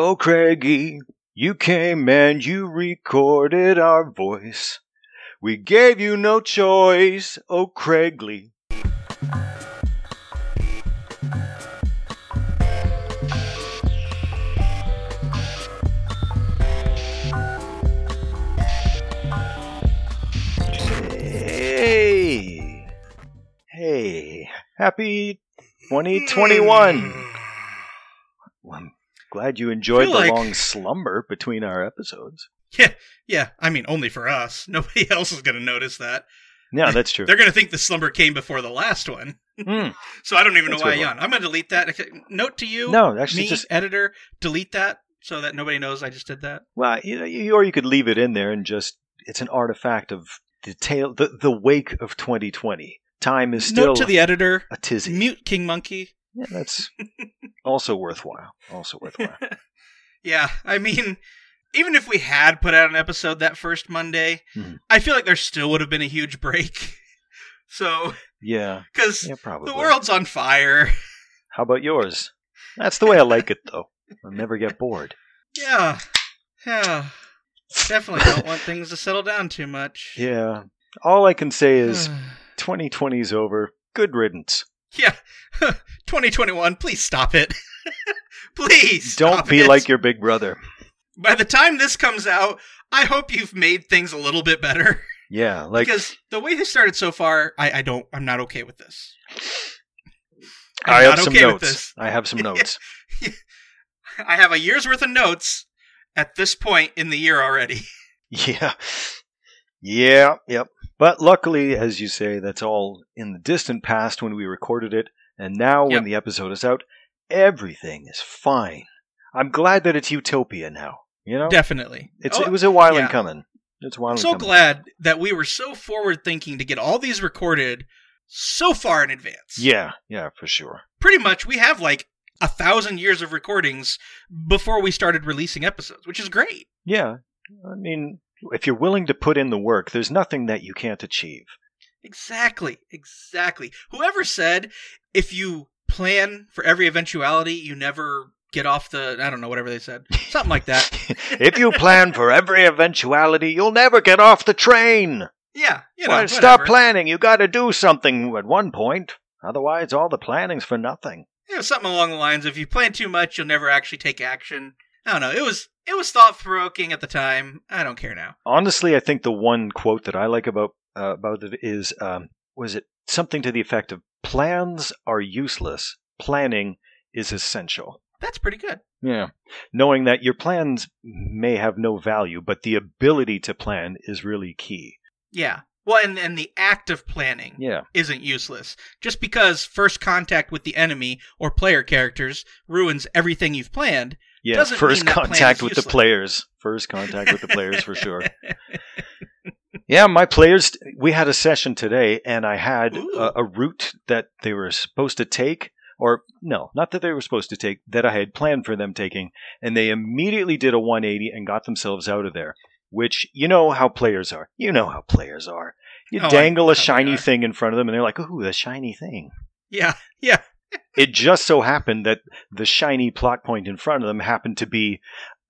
Oh, Craigie, you came and you recorded our voice. We gave you no choice, oh, Craigley. Hey, hey, happy 2021. Hmm. Glad you enjoyed the like- long slumber between our episodes. Yeah, yeah. I mean, only for us. Nobody else is going to notice that. Yeah, that's true. They're going to think the slumber came before the last one. Hmm. So I don't even That's know why I yawned. I'm going to delete that. Note to you, No, actually, me, just editor, delete that so that nobody knows I just did that. well, you know, you, or you could leave it in there and just it's an artifact of the tail, the the wake of 2020. Time is still Note to the editor, a tizzy. mute King Monkey. Yeah, that's also worthwhile. Also worthwhile. yeah, I mean, even if we had put out an episode that first Monday, Mhm. I feel like there still would have been a huge break. So, Yeah, because yeah, the world's on fire. How about yours? That's the way I like it, though. I'll never get bored. Yeah, yeah. Definitely don't want things to settle down too much. Yeah. All I can say is 2020's over. Good riddance. Yeah. 2021, please stop it. please Don't be it. like your big brother. By the time this comes out, I hope you've made things a little bit better. Yeah, like because the way this started so far, I, I don't. I'm not okay with this. I'm I have some okay notes. I have some notes. I have a year's worth of notes at this point in the year already. Yeah. Yeah, yep. But luckily, as you say, that's all in the distant past when we recorded it. And now, when the episode is out, everything is fine. I'm glad that it's utopia now. You know? Definitely. It's, Oh, it was a while in coming. It's a while I'm so coming. glad that we were so forward thinking to get all these recorded so far in advance. Yeah, yeah, for sure. Pretty much, we have like a thousand years of recordings before we started releasing episodes, which is great. Yeah. I mean, if you're willing to put in the work, there's nothing that you can't achieve. Exactly. Exactly. Whoever said if you plan for every eventuality, you never get off the, I don't know, whatever they said. Something like that. if you plan for every eventuality, you'll never get off the train. Yeah. You know, well, stop planning. You got to do something at one point. Otherwise, all the planning's for nothing. you know, something along the lines of if you plan too much, you'll never actually take action. I don't know. It was it was thought provoking at the time. I don't care now. Honestly, I think the one quote that I like about uh, about it is, um, was it something to the effect of "Plans are useless. Planning is essential." That's pretty good. Yeah, knowing that your plans may have no value, but the ability to plan is really key. Yeah. Well, and and the act of planning Yeah, isn't useless. Just because first contact with the enemy or player characters ruins everything you've planned. Yeah. Doesn't First mean that plan contact with the players. First contact with the players for sure. Yeah, my players. We had a session today, and I had a, a route that they were supposed to take, or no, not that they were supposed to take, that I had planned for them taking, and they immediately did a 180 and got themselves out of there. Which you know how players are. You know how players are. You Oh, dangle know a shiny thing in front of them, and they're like, "Ooh, the shiny thing." yeah. Yeah. It just so happened that the shiny plot point in front of them happened to be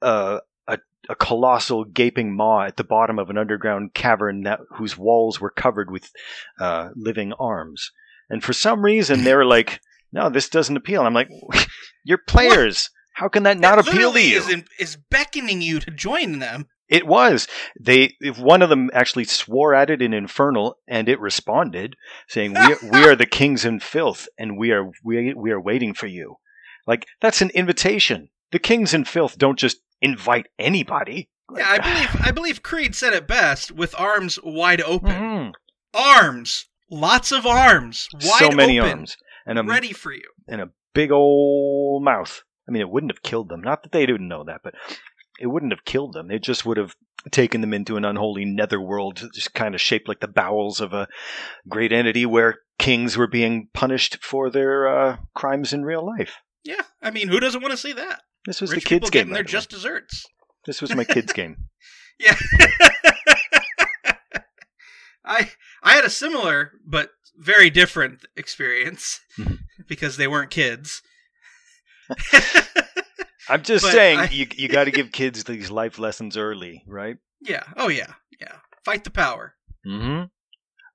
uh, a a colossal gaping maw at the bottom of an underground cavern that whose walls were covered with uh, living arms. And for some reason, they were like, "No, this doesn't appeal." I'm like, "You're players. How can that not It appeal to you?" Is, in, is beckoning you to join them. It was. They if one of them actually swore at it in Infernal, and it responded, saying, "We are, we are the kings in filth, and we are we we are waiting for you." Like that's an invitation. The kings in filth don't just invite anybody. Yeah, I believe I believe Creed said it best with arms wide open. Mhm. Arms, lots of arms, wide so many open, arms and a ready for you. and a big old mouth. I mean, it wouldn't have killed them. Not that they didn't know that, but it wouldn't have killed them. It just would have taken them into an unholy netherworld, just kind of shaped like the bowels of a great entity where kings were being punished for their uh, crimes in real life. Yeah, I mean, who doesn't want to see that? This was Rich the kids' people game. getting their by just desserts. This was my kids' game. Yeah. I I had a similar but very different experience Mhm. because they weren't kids. I'm just But saying I- you you got to give kids these life lessons early, right? Yeah. Oh yeah. Yeah. Fight the power. Mm-hmm.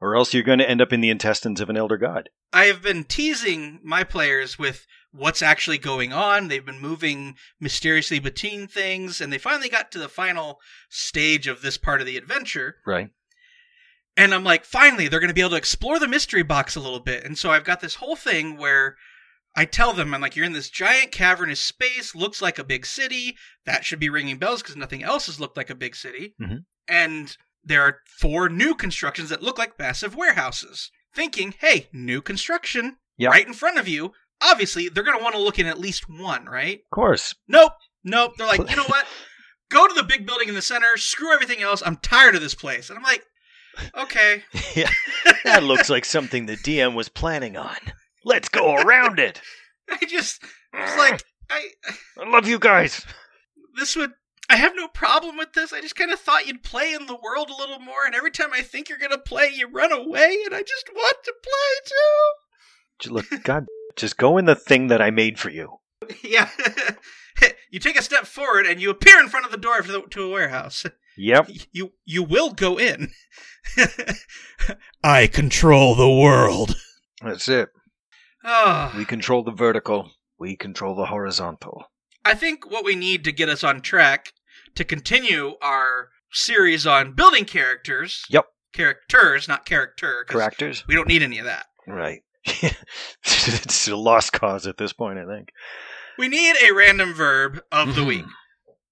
Or else you're going to end up in the intestines of an elder god. I have been teasing my players with what's actually going on. They've been moving mysteriously between things, and they finally got to the final stage of this part of the adventure. Right. And I'm like, finally, they're going to be able to explore the mystery box a little bit. And so I've got this whole thing where I tell them, I'm like, you're in this giant cavernous space, looks like a big city. That should be ringing bells because nothing else has looked like a big city. Mhm. And there are four new constructions that look like massive warehouses. Thinking, hey, new construction Yeah. right in front of you. Obviously, they're going to want to look in at least one, right? Of course. Nope. Nope. They're like, you know what? Go to the big building in the center, screw everything else. I'm tired of this place. And I'm like, okay. yeah. That looks like something the DM was planning on. Let's go around it. I just was like, I I love you guys. this would I have no problem with this. I just kind of thought you'd play in the world a little more, and every time I think you're gonna play, you run away, and I just want to play too. Look, God, just go in the thing that I made for you. yeah. you take a step forward, and you appear in front of the door to, the, to a warehouse. Yep. You you will go in. I control the world. That's it. Oh, We control the vertical. We control the horizontal. I think what we need to get us on track to continue our series on building characters. Yep. Characters, not character. Characters? We don't need any of that. Right. it's a lost cause at this point, I think. We need a random verb of the Mhm. week.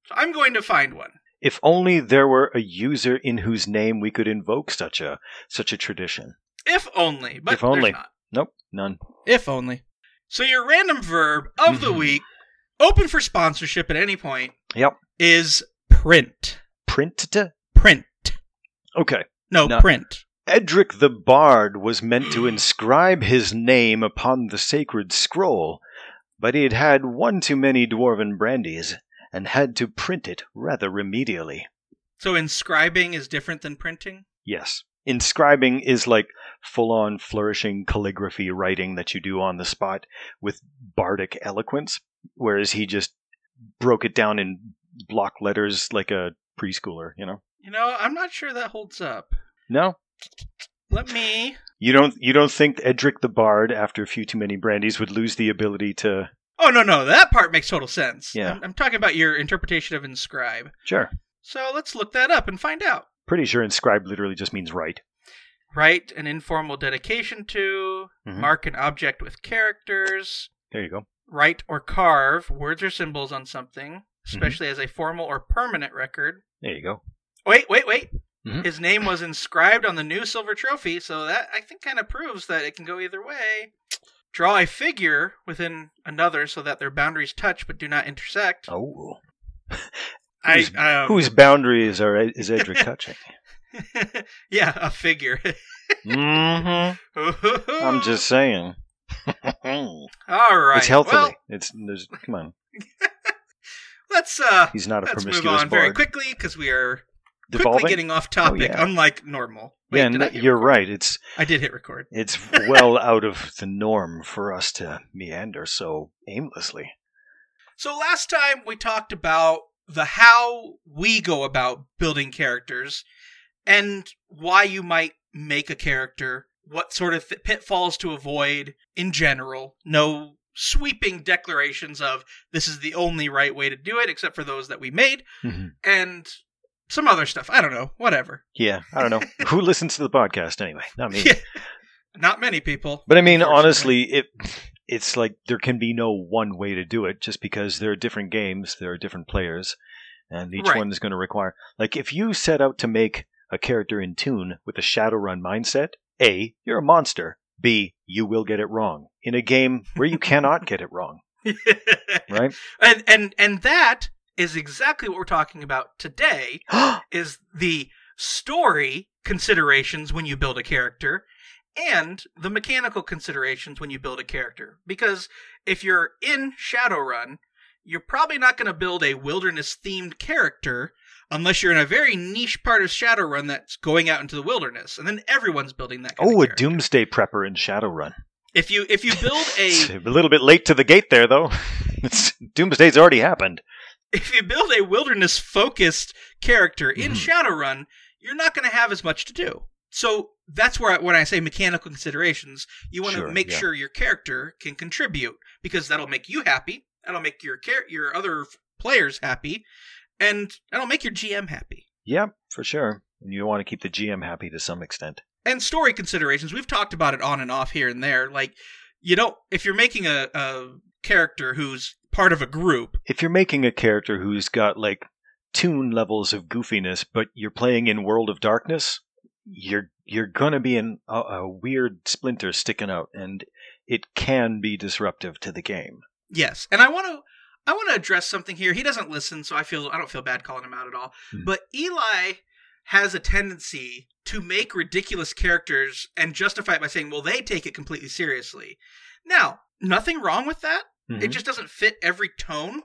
So I'm going to find one. If only there were a user in whose name we could invoke such a such a tradition. If only, but If only. Nope, none. If only. So your random verb of the Mhm. week, open for sponsorship at any point, Yep. is print. Print. Print. Okay. No, No. print. Edric the Bard was meant to inscribe his name upon the sacred scroll, but he had had one too many dwarven brandies and had to print it rather remedially. So inscribing is different than printing? Yes. Inscribing is like full on flourishing calligraphy writing that you do on the spot with bardic eloquence, whereas he just broke it down in block letters like a preschooler, you know? You know, I'm not sure that holds up. No? Let me. You don't you don't think Edric the Bard, after a few too many brandies, would lose the ability to Oh, no, no. That part makes total sense. Yeah. I'm, I'm talking about your interpretation of inscribe. Sure. So let's look that up and find out. Pretty sure inscribe literally just means write. Write an informal dedication to, Mhm. mark an object with characters, There you go. write or carve words or symbols on something, Mm-hmm. especially as a formal or permanent record. There you go. Wait, wait, wait. Mhm. His name was inscribed on the new silver trophy, so that I think kind of proves that it can go either way. Draw a figure within another so that their boundaries touch but do not intersect. Oh. I whose- um, Whose boundaries are is Edric touching? yeah, a figure. mm-hmm. I'm just saying. all right. It's healthily. Well, it's there's come on. let's uh He's not a let's move promiscuous on very bard. quickly because we are Devolving? quickly getting off topic, yeah. unlike normal. Wait, yeah, did I n- hit you're record? right. It's I did hit record. it's well out of the norm for us to meander so aimlessly. So last time we talked about the how we go about building characters and why you might make a character, what sort of th- pitfalls to avoid in general. No sweeping declarations of this is the only right way to do it except for those that we made Mhm. and some other stuff. I don't know, whatever. Yeah, I don't know who listens to the podcast anyway. Not me. Yeah. Not many people. But I mean, honestly, it it's like there can be no one way to do it, just because there are different games, there are different players, and each Right. one is going to require. Like, if you set out to make a character in tune with a Shadowrun mindset, a you're a monster. B you will get it wrong in a game where you cannot get it wrong, right? and and and that is exactly what we're talking about today is the story considerations when you build a character and the mechanical considerations when you build a character because if you're in shadowrun you're probably not going to build a wilderness themed character unless you're in a very niche part of shadowrun that's going out into the wilderness and then everyone's building that oh, a. Doomsday Prepper in Shadowrun. If you if you build a a little bit late to the gate there, though. It's, Doomsday's already happened. if you build a wilderness focused character in Mhm. Shadowrun, you're not going to have as much to do. So that's where I, when I say mechanical considerations, you want to Sure, make yeah. sure your character can contribute because that'll make you happy, that'll make your your other players happy, and that'll make your GM happy. Yeah, for sure. And you want to keep the GM happy to some extent. and story considerations we've talked about it on and off here and there like you don't if you're making a, a character who's part of a group If you're making a character who's got like Toon levels of goofiness, but you're playing in World of Darkness, you're you're gonna be in a, a weird splinter sticking out, and it can be disruptive to the game. yes and i want to i want to address something here he doesn't listen so i feel i don't feel bad calling him out at all Hmm. but eli has a tendency to make ridiculous characters and justify it by saying well they take it completely seriously now nothing wrong with that It Mhm. just doesn't fit every tone.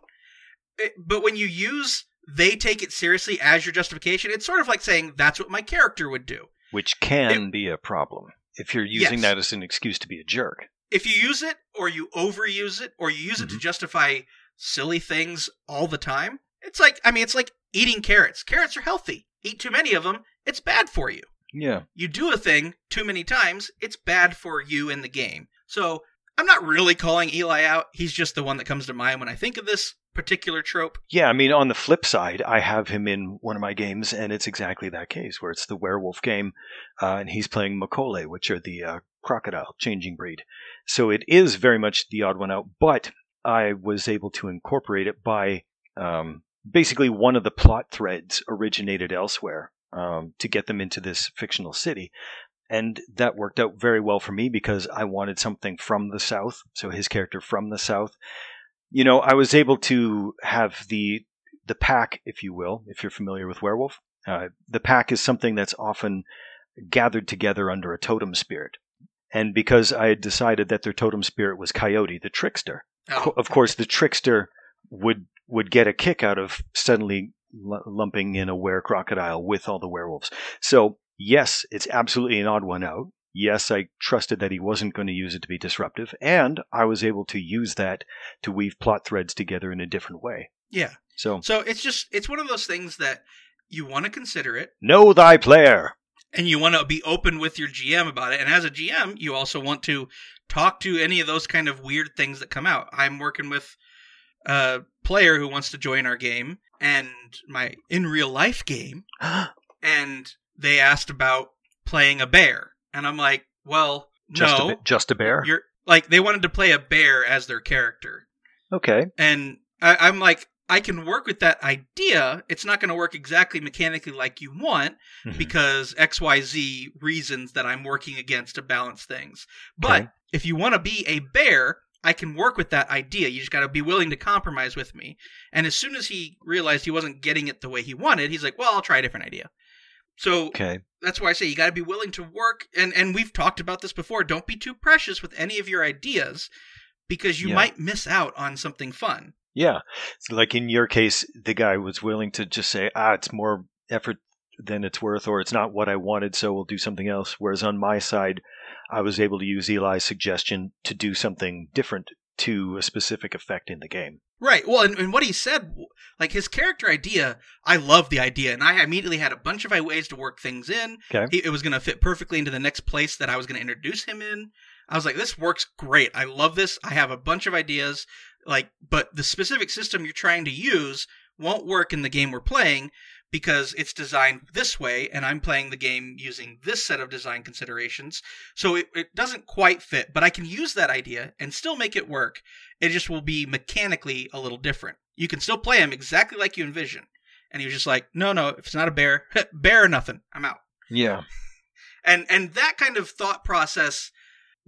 It- but when you use they take it seriously as your justification, it's sort of like saying that's what my character would do. Which can be a problem if you're using Yes. that as an excuse to be a jerk. If you use it or you overuse it or you use it to mm-hmm. justify silly things all the time, it's like I mean it's like eating carrots. Carrots are healthy. Eat too many of them, it's bad for you. Yeah. You do a thing too many times, it's bad for you in the game. So I'm not really calling Eli out. He's just the one that comes to mind when I think of this particular trope. Yeah, I mean, on the flip side, I have him in one of my games, and it's exactly that case where it's the werewolf game, uh, and he's playing Mokolé, which are the uh, crocodile changing breed. So it is very much the odd one out, but I was able to incorporate it by um, basically one of the plot threads originated elsewhere um, to get them into this fictional city. And that worked out very well for me because I wanted something from the South. So his character from the South you know, I was able to have the the pack, if you will, if you're familiar with werewolf. Uh, the pack is something that's often gathered together under a totem spirit, and because I had decided that their totem spirit was Coyote, the trickster, Oh, of course, the trickster would would get a kick out of suddenly l- lumping in a were crocodile with all the werewolves. So yes, it's absolutely an odd one out. Yes, I trusted that he wasn't going to use it to be disruptive, and I was able to use that to weave plot threads together in a different way. yeah. So So it's just it's one of those things that you want to consider it know thy player. and you want to be open with your GM about it. And as a GM, you also want to talk to any of those kind of weird things that come out. I'm working with a player who wants to join our game and my in real life game and they asked about playing a bear. And I'm like, well, just no. a just a bear. You're like they wanted to play a bear as their character. Okay. And I, I'm like, I can work with that idea. It's not going to work exactly mechanically like you want Mhm. because XYZ reasons that I'm working against to balance things. But Okay. if you want to be a bear, I can work with that idea. You just got to be willing to compromise with me. And as soon as he realized he wasn't getting it the way he wanted, he's like, well, I'll try a different idea. So Okay. that's why I say you got to be willing to work. And, and we've talked about this before. Don't be too precious with any of your ideas because you Yeah. might miss out on something fun. Yeah. So like in your case, the guy was willing to just say, ah, it's more effort than it's worth, or it's not what I wanted, so we'll do something else. Whereas on my side, I was able to use Eli's suggestion to do something different to a specific effect in the game. Right. Well, and, and what he said, like his character idea, I love the idea, and I immediately had a bunch of ways to work things in. Okay. He, it was going to fit perfectly into the next place that I was going to introduce him in. I was like, this works great. I love this. I have a bunch of ideas, like, but the specific system you're trying to use won't work in the game we're playing because it's designed this way, and I'm playing the game using this set of design considerations. So it, it doesn't quite fit, but I can use that idea and still make it work. It just will be mechanically a little different. You can still play him exactly like you envision. And he was just like, no, no, if it's not a bear, bear or nothing, I'm out. Yeah. And and that kind of thought process,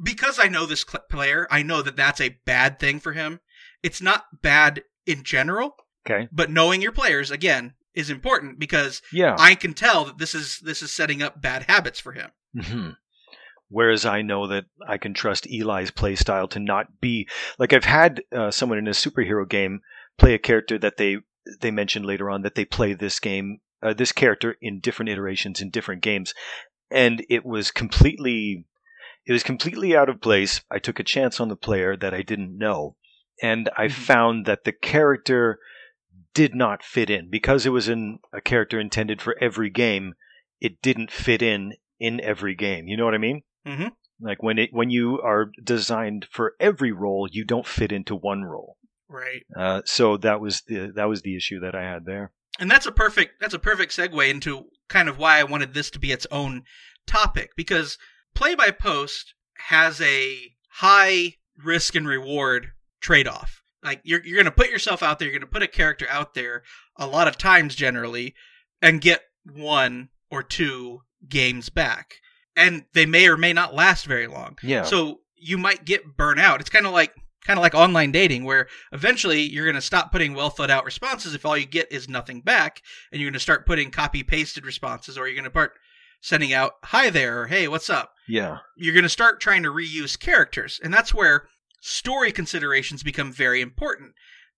because I know this cl- player, I know that that's a bad thing for him. It's not bad in general, Okay. but knowing your players again is important because Yeah. I can tell that this is this is setting up bad habits for him. hmm Whereas I know that I can trust Eli's playstyle to not be like I've had uh, someone in a superhero game play a character that they they mentioned later on that they play this game uh, this character in different iterations in different games, and it was completely it was completely out of place. I took a chance on the player that I didn't know, and I Mhm. found that the character did not fit in because it was in a character intended for every game. It didn't fit in in every game. You know what I mean? Mhm. Like when it when you are designed for every role, you don't fit into one role. Right. Uh, so that was the that was the issue that I had there. And that's a perfect that's a perfect segue into kind of why I wanted this to be its own topic because play by post has a high risk and reward trade off. Like you're you're going to put yourself out there, you're going to put a character out there a lot of times generally and get one or two games back. And they may or may not last very long. Yeah. So you might get burnt out. It's kind of like kind of like online dating where eventually you're going to stop putting well thought out responses if all you get is nothing back and you're going to start putting copy pasted responses or you're going to start sending out hi there or hey what's up yeah. you're going to start trying to reuse characters and that's where story considerations become very important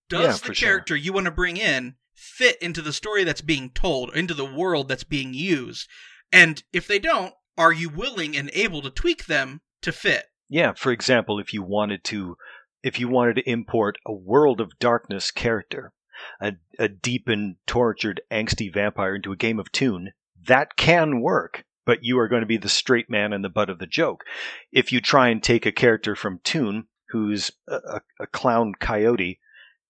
does Yeah, the for sure. character you want to bring in fit into the story that's being told into the world that's being used and if they don't are you willing and able to tweak them to fit Yeah, for example, if you wanted to if you wanted to import a World of Darkness character, a, a deep and tortured angsty vampire into a game of Toon, that can work, but you are going to be the straight man and the butt of the joke. If you try and take a character from Toon who's a, a, clown coyote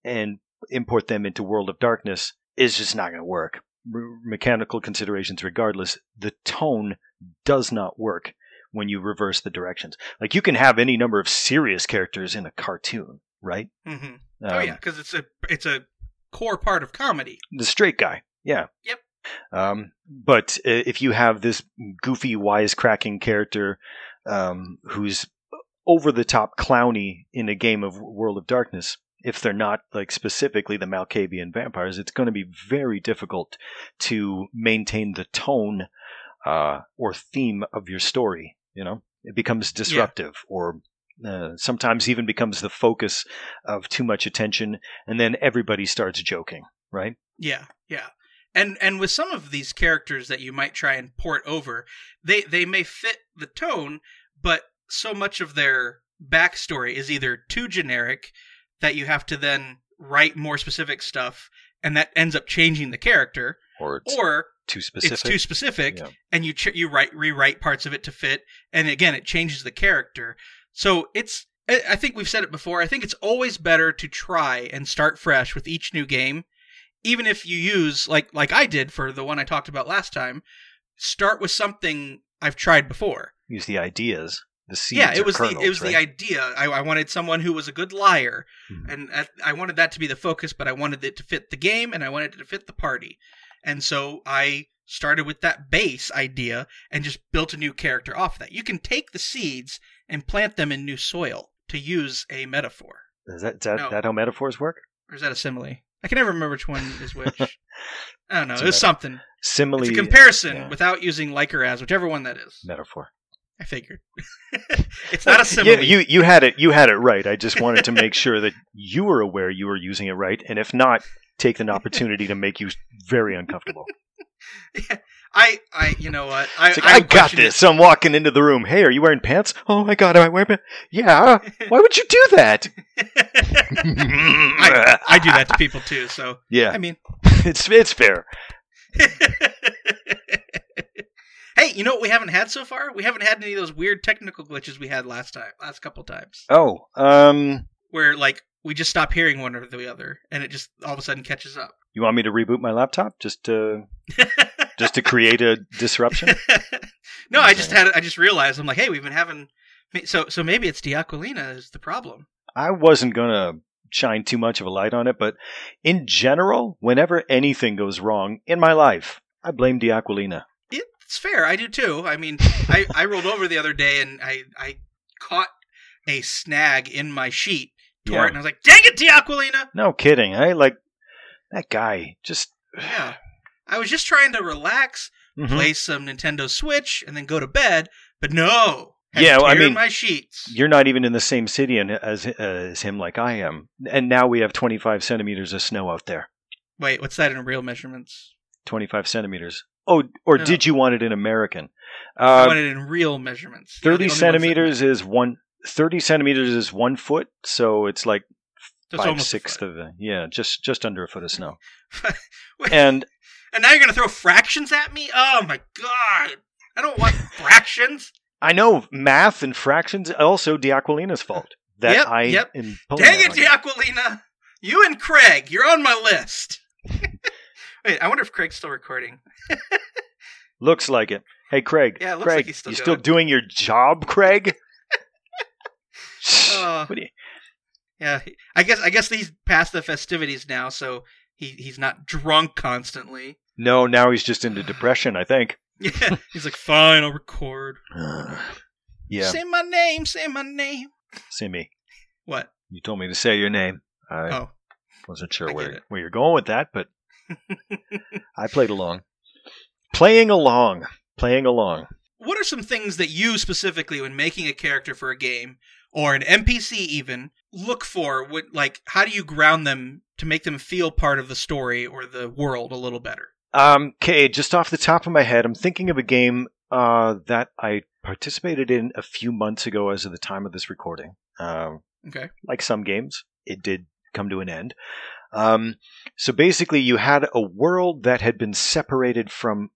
and import them into World of Darkness, is just not going to work. R- mechanical considerations regardless, the tone does not work when you reverse the directions. Like you can have any number of serious characters in a cartoon, right? Mm-hmm. Um, oh yeah because it's a it's a core part of comedy the straight guy, yeah. Yep. Um, but uh, if you have this goofy, wisecracking character um, who's over the top clowny in a game of World of Darkness, if they're not like specifically the Malkavian vampires, it's going to be very difficult to maintain the tone uh, or theme of your story. You know, it becomes disruptive, or uh, sometimes even becomes the focus of too much attention, and then everybody starts joking. Right? Yeah, yeah. And and with some of these characters that you might try and port over, they they may fit the tone, but so much of their backstory is either too generic that you have to then write more specific stuff and that ends up changing the character Or it's or too specific. it's too specific Yeah. and you ch- you write rewrite parts of it to fit and again it changes the character so it's I I think we've said it before I think it's always better to try and start fresh with each new game even if you use like like I did for the one I talked about last time start with something I've tried before Use the ideas. The seeds. yeah it was kernels, the it was right? the idea I, I wanted someone who was a good liar Mhm. and I- I wanted that to be the focus, but I wanted it to fit the game and I wanted it to fit the party. And so I started with that base idea and just built a new character off of that. You can take the seeds and plant them in new soil, to use a metaphor. Is that, that, No. that how metaphors work? Or is that a simile? I can never remember which one is which. I don't know. It's It was something. Simile. It's a comparison yeah. without using like or as, whichever one that is. metaphor. I figured. it's not a simile. You, you you had it you had it right. I just wanted to make sure that you were aware you were using it right, and if not, take an opportunity to make you very uncomfortable. I, I, you know what? I, like, I I, got it. this. So I'm walking into the room. Hey, are you wearing pants? Oh my god, am I wearing pants? Yeah. Why would you do that? I, I do that to people too. So Yeah, I mean, it's it's fair. Hey, you know what we haven't had so far? We haven't had any of those weird technical glitches we had last time, last couple times, Oh, um, where like we just stop hearing one or the other, and it just all of a sudden catches up. you want me to reboot my laptop just to just to create a disruption? no, I just had I just realized I'm like, hey, we've been having so so maybe it's Diaquilina is the problem. I wasn't gonna shine too much of a light on it, but in general, whenever anything goes wrong in my life, I blame Diaquilina. It's fair. I do too. I mean, I, I rolled over the other day and I, I caught a snag in my sheet, tore Yeah. it, and I was like, dang it, Diaquilina! No kidding. I like that guy. Just Yeah. I was just trying to relax, Mhm. play some Nintendo Switch, and then go to bed, but no. Yeah, well, I mean, my sheets. You're not even in the same city and- as as him, like I am. And now we have 25 centimeters of snow out there. Wait, what's that in real measurements? 25 centimeters. Oh, or No. did you want it in American? I Uh, want it in real measurements. Thirty centimeters is one. Thirty centimeters is one foot, so it's like That's five sixths of a yeah, just just under a foot of snow. And and now you're gonna throw fractions at me? Oh my god! I don't want fractions. I know math and fractions also Diaquilina's fault. That Yep, I yep. Dang it, you. You and Craig, you're on my list. Wait, I wonder if Craig's still recording. Looks like it. Hey, Craig. Yeah, it looks Craig, like he's still you still doing your job, Craig? Uh, you- Yeah, I guess I guess he's past the festivities now, so he he's not drunk constantly. no, now he's just into depression. I think. Yeah, he's like, fine, I'll record. yeah, Say my name, say my name. Say me. What? You told me to say your name. I Oh, wasn't sure I where, where you're going with that, but I played along. Playing along. Playing along. what are some things that you specifically, when making a character for a game or an NPC, even look for? What like how do you ground them to make them feel part of the story or the world a little better? Um, okay, just off the top of my head, I'm thinking of a game uh, that I participated in a few months ago as of the time of this recording. Um, Okay. like some games, it did come to an end. Um, so basically, you had a world that had been separated from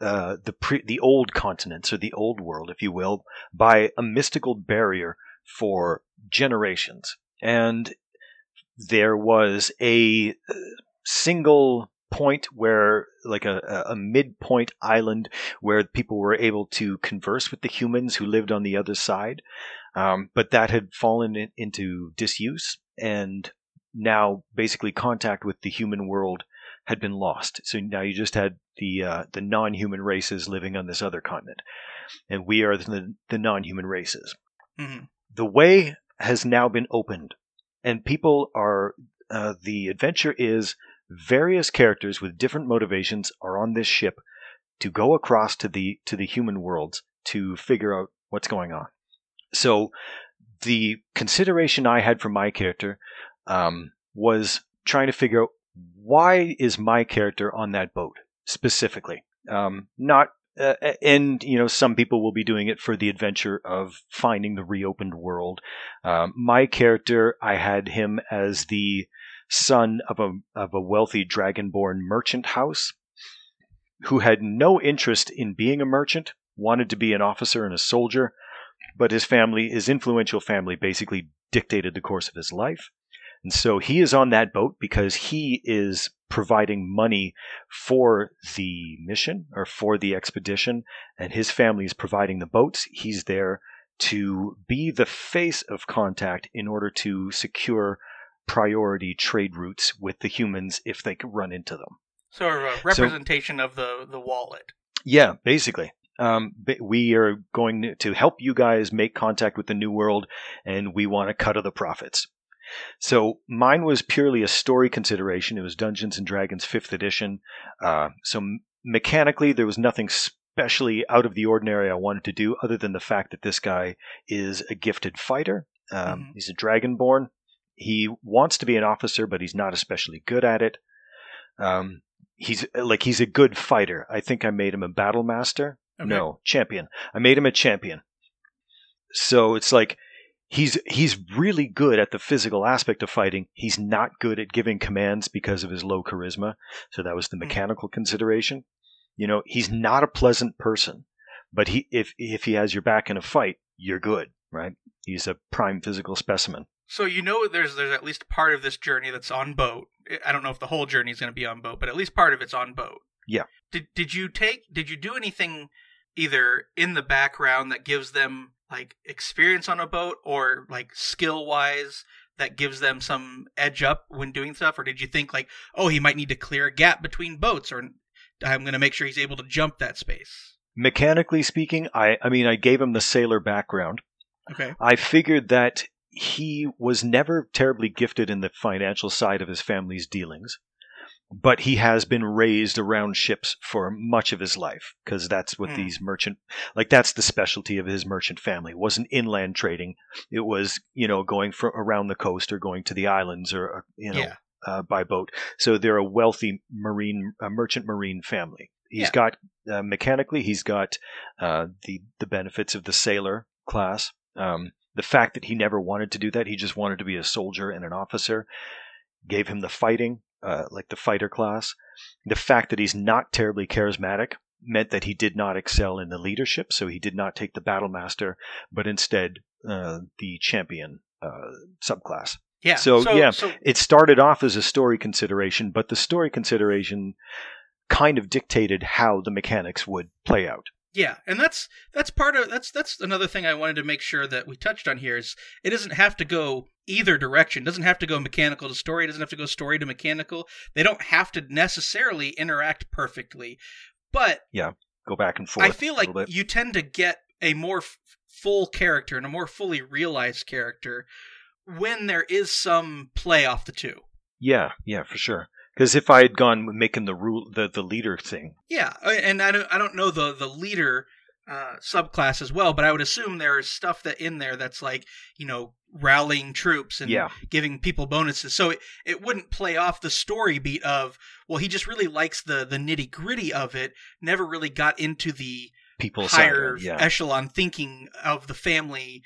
uh, the pre- the old continents or the old world, if you will, by a mystical barrier for generations, and there was a uh, single point where like a, a- midpoint island where people were able to converse with the humans who lived on the other side. Um, but that had fallen in, into disuse and now basically contact with the human world had been lost. So now you just had the uh, the non-human races living on this other continent. And we are the, the non-human races. Hmm the way has now been opened. And people are uh, the adventure is various characters with different motivations are on this ship to go across to the to the human worlds to figure out what's going on. So the consideration i had for my character um, was trying to figure out why is my character on that boat specifically? Um, not uh, and you know some people will be doing it for the adventure of finding the reopened world. Um, my character i had him as the son of a of a wealthy dragonborn merchant house who had no interest in being a merchant wanted to be an officer and a soldier but his family his influential family basically dictated the course of his life and so he is on that boat because he is providing money for the mission or for the expedition, and his family is providing the boats. He's there to be the face of contact in order to secure priority trade routes with the humans if they could run into them. Sort of a representation of the the wallet. Yeah, basically. Um, we are going to help you guys make contact with the new world, and we want a cut of the profits. So mine was purely a story consideration. It was Dungeons and Dragons Fifth Edition. Uh, so m- mechanically, there was nothing specially out of the ordinary I wanted to do, other than the fact that this guy is a gifted fighter. Um, Mhm. He's a dragonborn. He wants to be an officer, but he's not especially good at it. Um, he's like he's a good fighter. I think I made him a battle master. Okay. No, champion. I made him a champion. So it's like he's he's really good at the physical aspect of fighting. He's not good at giving commands because of his low charisma. So that was the Hmm. mechanical consideration. You know, he's not a pleasant person, but he if if he has your back in a fight, you're good, right? He's a prime physical specimen. So you know there's there's at least part of this journey that's on boat. I don't know if the whole journey is going to be on boat, but at least part of it's on boat. Yeah. Did did you take did you do anything either in the background that gives them like experience on a boat or like skill wise that gives them some edge up when doing stuff or did you think like oh he might need to clear a gap between boats or I'm going to make sure he's able to jump that space. Mechanically speaking, I I mean I gave him the sailor background. Okay. I figured that he was never terribly gifted in the financial side of his family's dealings, but he has been raised around ships for much of his life because that's what Hmm. these merchant like that's the specialty of his merchant family. It wasn't inland trading; it was you know going for around the coast or going to the islands or or, you know Yeah. uh, by boat. So they're a wealthy marine, merchant marine family. He's Yeah. got Uh, mechanically, he's got uh, the the benefits of the sailor class. Um, the fact that he never wanted to do that, he just wanted to be a soldier and an officer, gave him the fighting, uh, like the fighter class. The fact that he's not terribly charismatic meant that he did not excel in the leadership, so he did not take the battle master, but instead uh, the champion uh, subclass. Yeah. So, yeah. So, It started off as a story consideration, but the story consideration kind of dictated how the mechanics would play out. Yeah, and that's that's part of that's that's another thing I wanted to make sure that we touched on here is it doesn't have to go either direction. It doesn't have to go mechanical to story. It doesn't have to go story to mechanical. They don't have to necessarily interact perfectly. But Yeah, Go back and forth. I feel like you tend to get a more f- full character and a more fully realized character when there is some play off the two. Yeah, yeah, for sure. Because if I had gone making the rule the, the leader thing, Yeah, and I don't I don't know the the leader uh, subclass as well, but I would assume there's stuff that in there that's like you know rallying troops and Yeah. giving people bonuses. So it, it wouldn't play off the story beat of well he just really likes the the nitty gritty of it. Never really got into the people higher yeah. echelon thinking of the family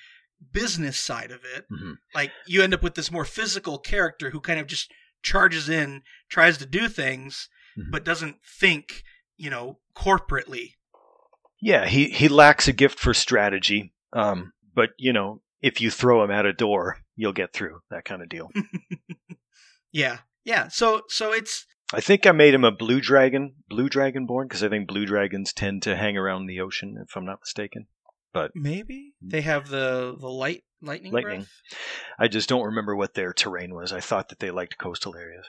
business side of it. Mhm. Like you end up with this more physical character who kind of just charges in, tries to do things, Mhm. but doesn't think, you know, corporately. Yeah, he, he lacks a gift for strategy. Um, but you know, if you throw him at a door, you'll get through that kind of deal. Yeah. Yeah. So so it's I think I made him a blue dragon, blue dragon born, because I think blue dragons tend to hang around the ocean, if I'm not mistaken. Maybe mm. they have the the light lightning Lightning. breath? I just don't remember what their terrain was. I thought that they liked coastal areas.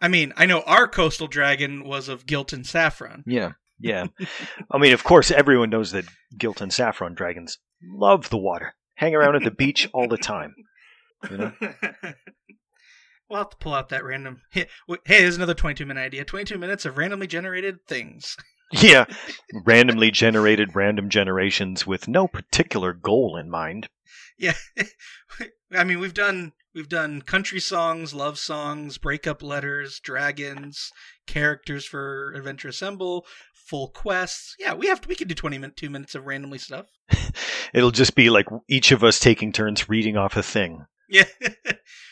I mean, I know our coastal dragon was of gilt and saffron. Yeah, yeah. I mean, of course, everyone knows that gilt and saffron dragons love the water, hang around at the beach all the time. You know? we'll have to pull out that random. Hey, here's another 22 minute idea 22 minutes of randomly generated things. Yeah, randomly generated random generations with no particular goal in mind. Yeah. I mean, we've done. We've done country songs, love songs, breakup letters, dragons, characters for Adventure Assemble, full quests. Yeah, we have to, we could do 20 minute, 2 minutes of randomly stuff. It'll just be like each of us taking turns reading off a thing. Yeah.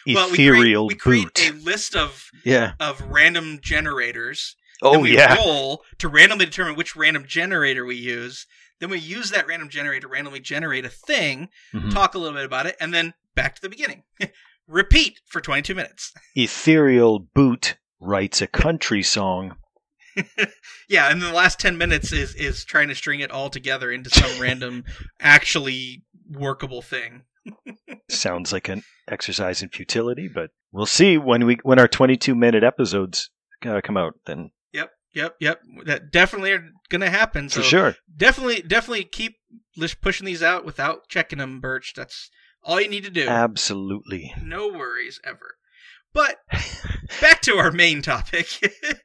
well, we create, we create a list of yeah. of random generators Oh then we yeah. roll to randomly determine which random generator we use. Then we use that random generator to randomly generate a thing, Mhm. talk a little bit about it, and then back to the beginning. Repeat for 22 minutes. Ethereal boot writes a country song. Yeah, and the last 10 minutes is is trying to string it all together into some random, actually workable thing. Sounds like an exercise in futility, but we'll see when we when our 22 minute episodes uh, come out. Then Yep, yep. That definitely are going to happen. for sure. definitely, definitely keep just pushing these out without checking them, Birch. That's all you need to do. Absolutely. No worries ever. But back to our main topic.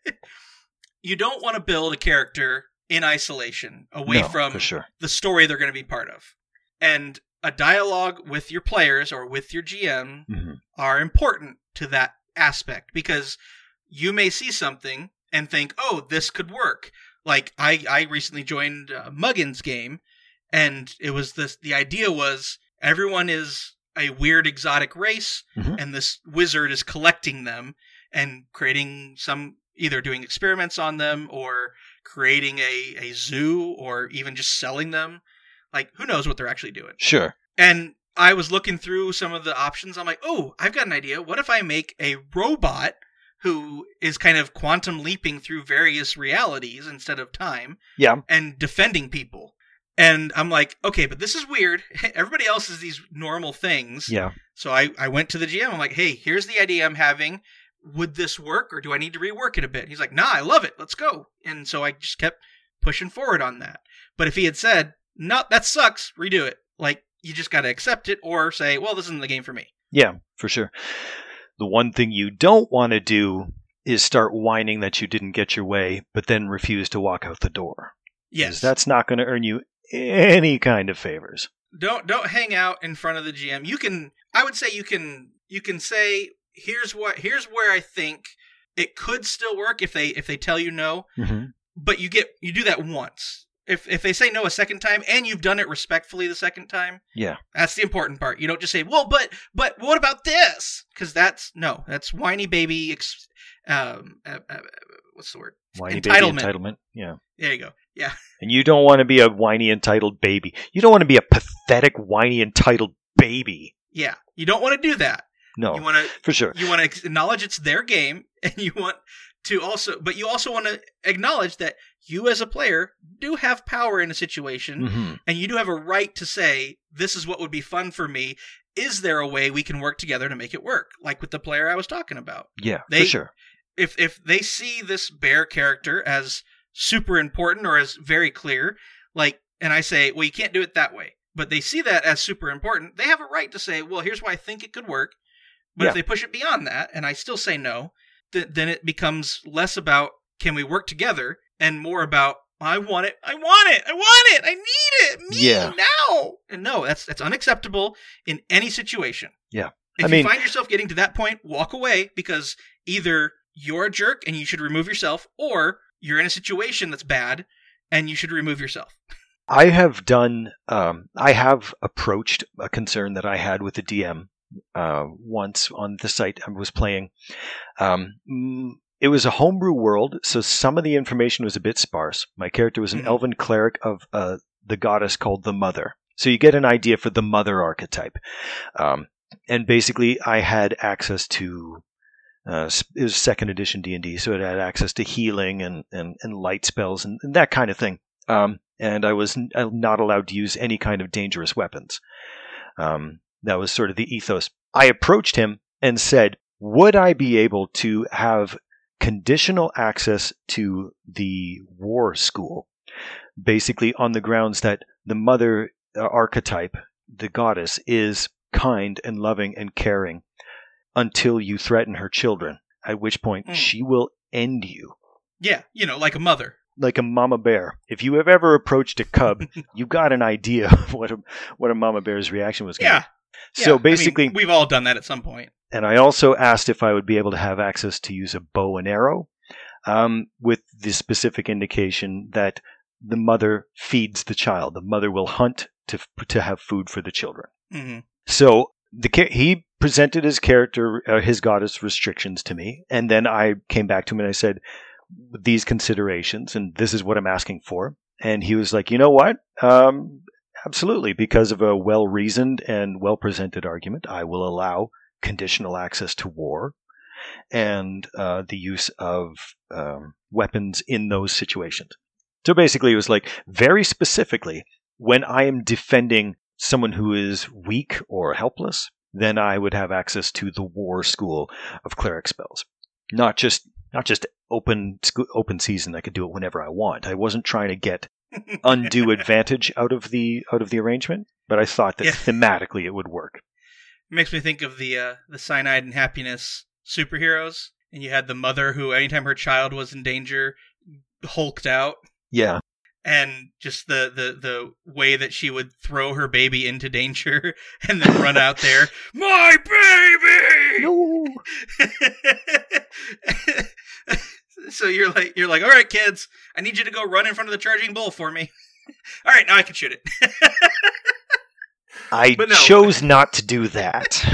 you don't want to build a character in isolation, away No, from sure. the story they're going to be part of. And a dialogue with your players or with your GM Mhm. are important to that aspect because you may see something and think, "Oh, this could work." Like I I recently joined uh, Muggins game and it was this the idea was everyone is a weird exotic race Mhm. and this wizard is collecting them and creating some either doing experiments on them or creating a, a zoo or even just selling them like who knows what they're actually doing Sure. and I was looking through some of the options. I'm like, oh, I've got an idea. What if I make a robot who is kind of quantum leaping through various realities instead of time Yeah. and defending people? And I'm like, okay, but this is weird. Everybody else is these normal things. Yeah. So I, I went to the GM. I'm like, hey, here's the idea I'm having. Would this work or do I need to rework it a bit? He's like, nah, I love it. Let's go. And so I just kept pushing forward on that. But if he had said, no, that sucks, redo it, like, you just got to accept it or say, well, this isn't the game for me. Yeah, for sure. The one thing you don't want to do is start whining that you didn't get your way, but then refuse to walk out the door. Yes. That's not going to earn you any kind of favors. don't don't hang out in front of the GM. You can I would say you can you can say here's what here's where I think it could still work if they if they tell you no. Mm-hmm. but you get you do that once. If if they say no a second time and you've done it respectfully the second time, Yeah. that's the important part. You don't just say, "Well, but but what about this?" Because that's no, that's whiny baby. Ex- um, uh, uh, what's the word? Whiny Entitlement. baby entitlement. Yeah. There you go. Yeah, And you don't want to be a whiny entitled baby. You don't want to be a pathetic whiny entitled baby. yeah. You don't want to do that. No, You want to for sure. you want to acknowledge it's their game, and you want to also, but you also want to acknowledge that you as a player do have power in a situation, hmm and you do have a right to say, "This is what would be fun for me." Is there a way we can work together to make it work? Like with the player I was talking about. Yeah, They- for sure. if if they see this bear character as super important or as very clear, like, and I say, well, you can't do it that way, but they see that as super important, they have a right to say, well, here's why I think it could work. But Yeah. if they push it beyond that, and I still say no, th- then it becomes less about can we work together and more about I want it, I want it, I want it, I need it, me Yeah. now. And no, that's that's unacceptable in any situation. Yeah. If I mean- you find yourself getting to that point, walk away because either you're a jerk and you should remove yourself, or you're in a situation that's bad and you should remove yourself. I have done. Um, I have approached a concern that I had with the DM uh, once on the site I was playing. Um, it was a homebrew world, so some of the information was a bit sparse. My character was an Mhm. elven cleric of uh, the goddess called the Mother, so you get an idea for the Mother archetype. Um, and basically, I had access to. Uh, it was second edition D and D, so it had access to healing and, and, and light spells and, and that kind of thing. Um, and I was n- uh, not allowed to use any kind of dangerous weapons. Um, that was sort of the ethos. I approached him and said, Would I be able to have conditional access to the war school? Basically, on the grounds that the mother uh, archetype, the goddess, is kind and loving and caring until you threaten her children, at which point Hmm. she will end you Yeah, you know, like a mother. like a mama bear. If you have ever approached a cub, you've got an idea of what a what a mama bear's reaction was going to Yeah. Yeah. So I mean, basically, we've all done that at some point. and I also asked if I would be able to have access to use a bow and arrow, um, with the specific indication that the mother feeds the child. The mother will hunt to to have food for the children. hmm So the he presented his character, uh, his goddess restrictions to me, and then I came back to him and I said these considerations, and this is what I'm asking for. And he was like, you know what? Um, absolutely, because of a well reasoned and well presented argument, I will allow conditional access to war and uh, the use of um, weapons in those situations. So basically, it was like very specifically when I am defending someone who is weak or helpless, then I would have access to the war school of cleric spells. Not just not just open open season. I could do it whenever I want. I wasn't trying to get undue advantage out of the out of the arrangement, but I thought that Yeah. thematically it would work. makes me think of the uh, the cyanide and happiness superheroes, and you had the mother who, anytime her child was in danger, hulked out, Yeah, and just the the the way that she would throw her baby into danger and then run out there, my baby. no, so you're like you're like, all right, kids, I need you to go run in front of the charging bull for me. all right, now I can shoot it. I no. chose not to do that.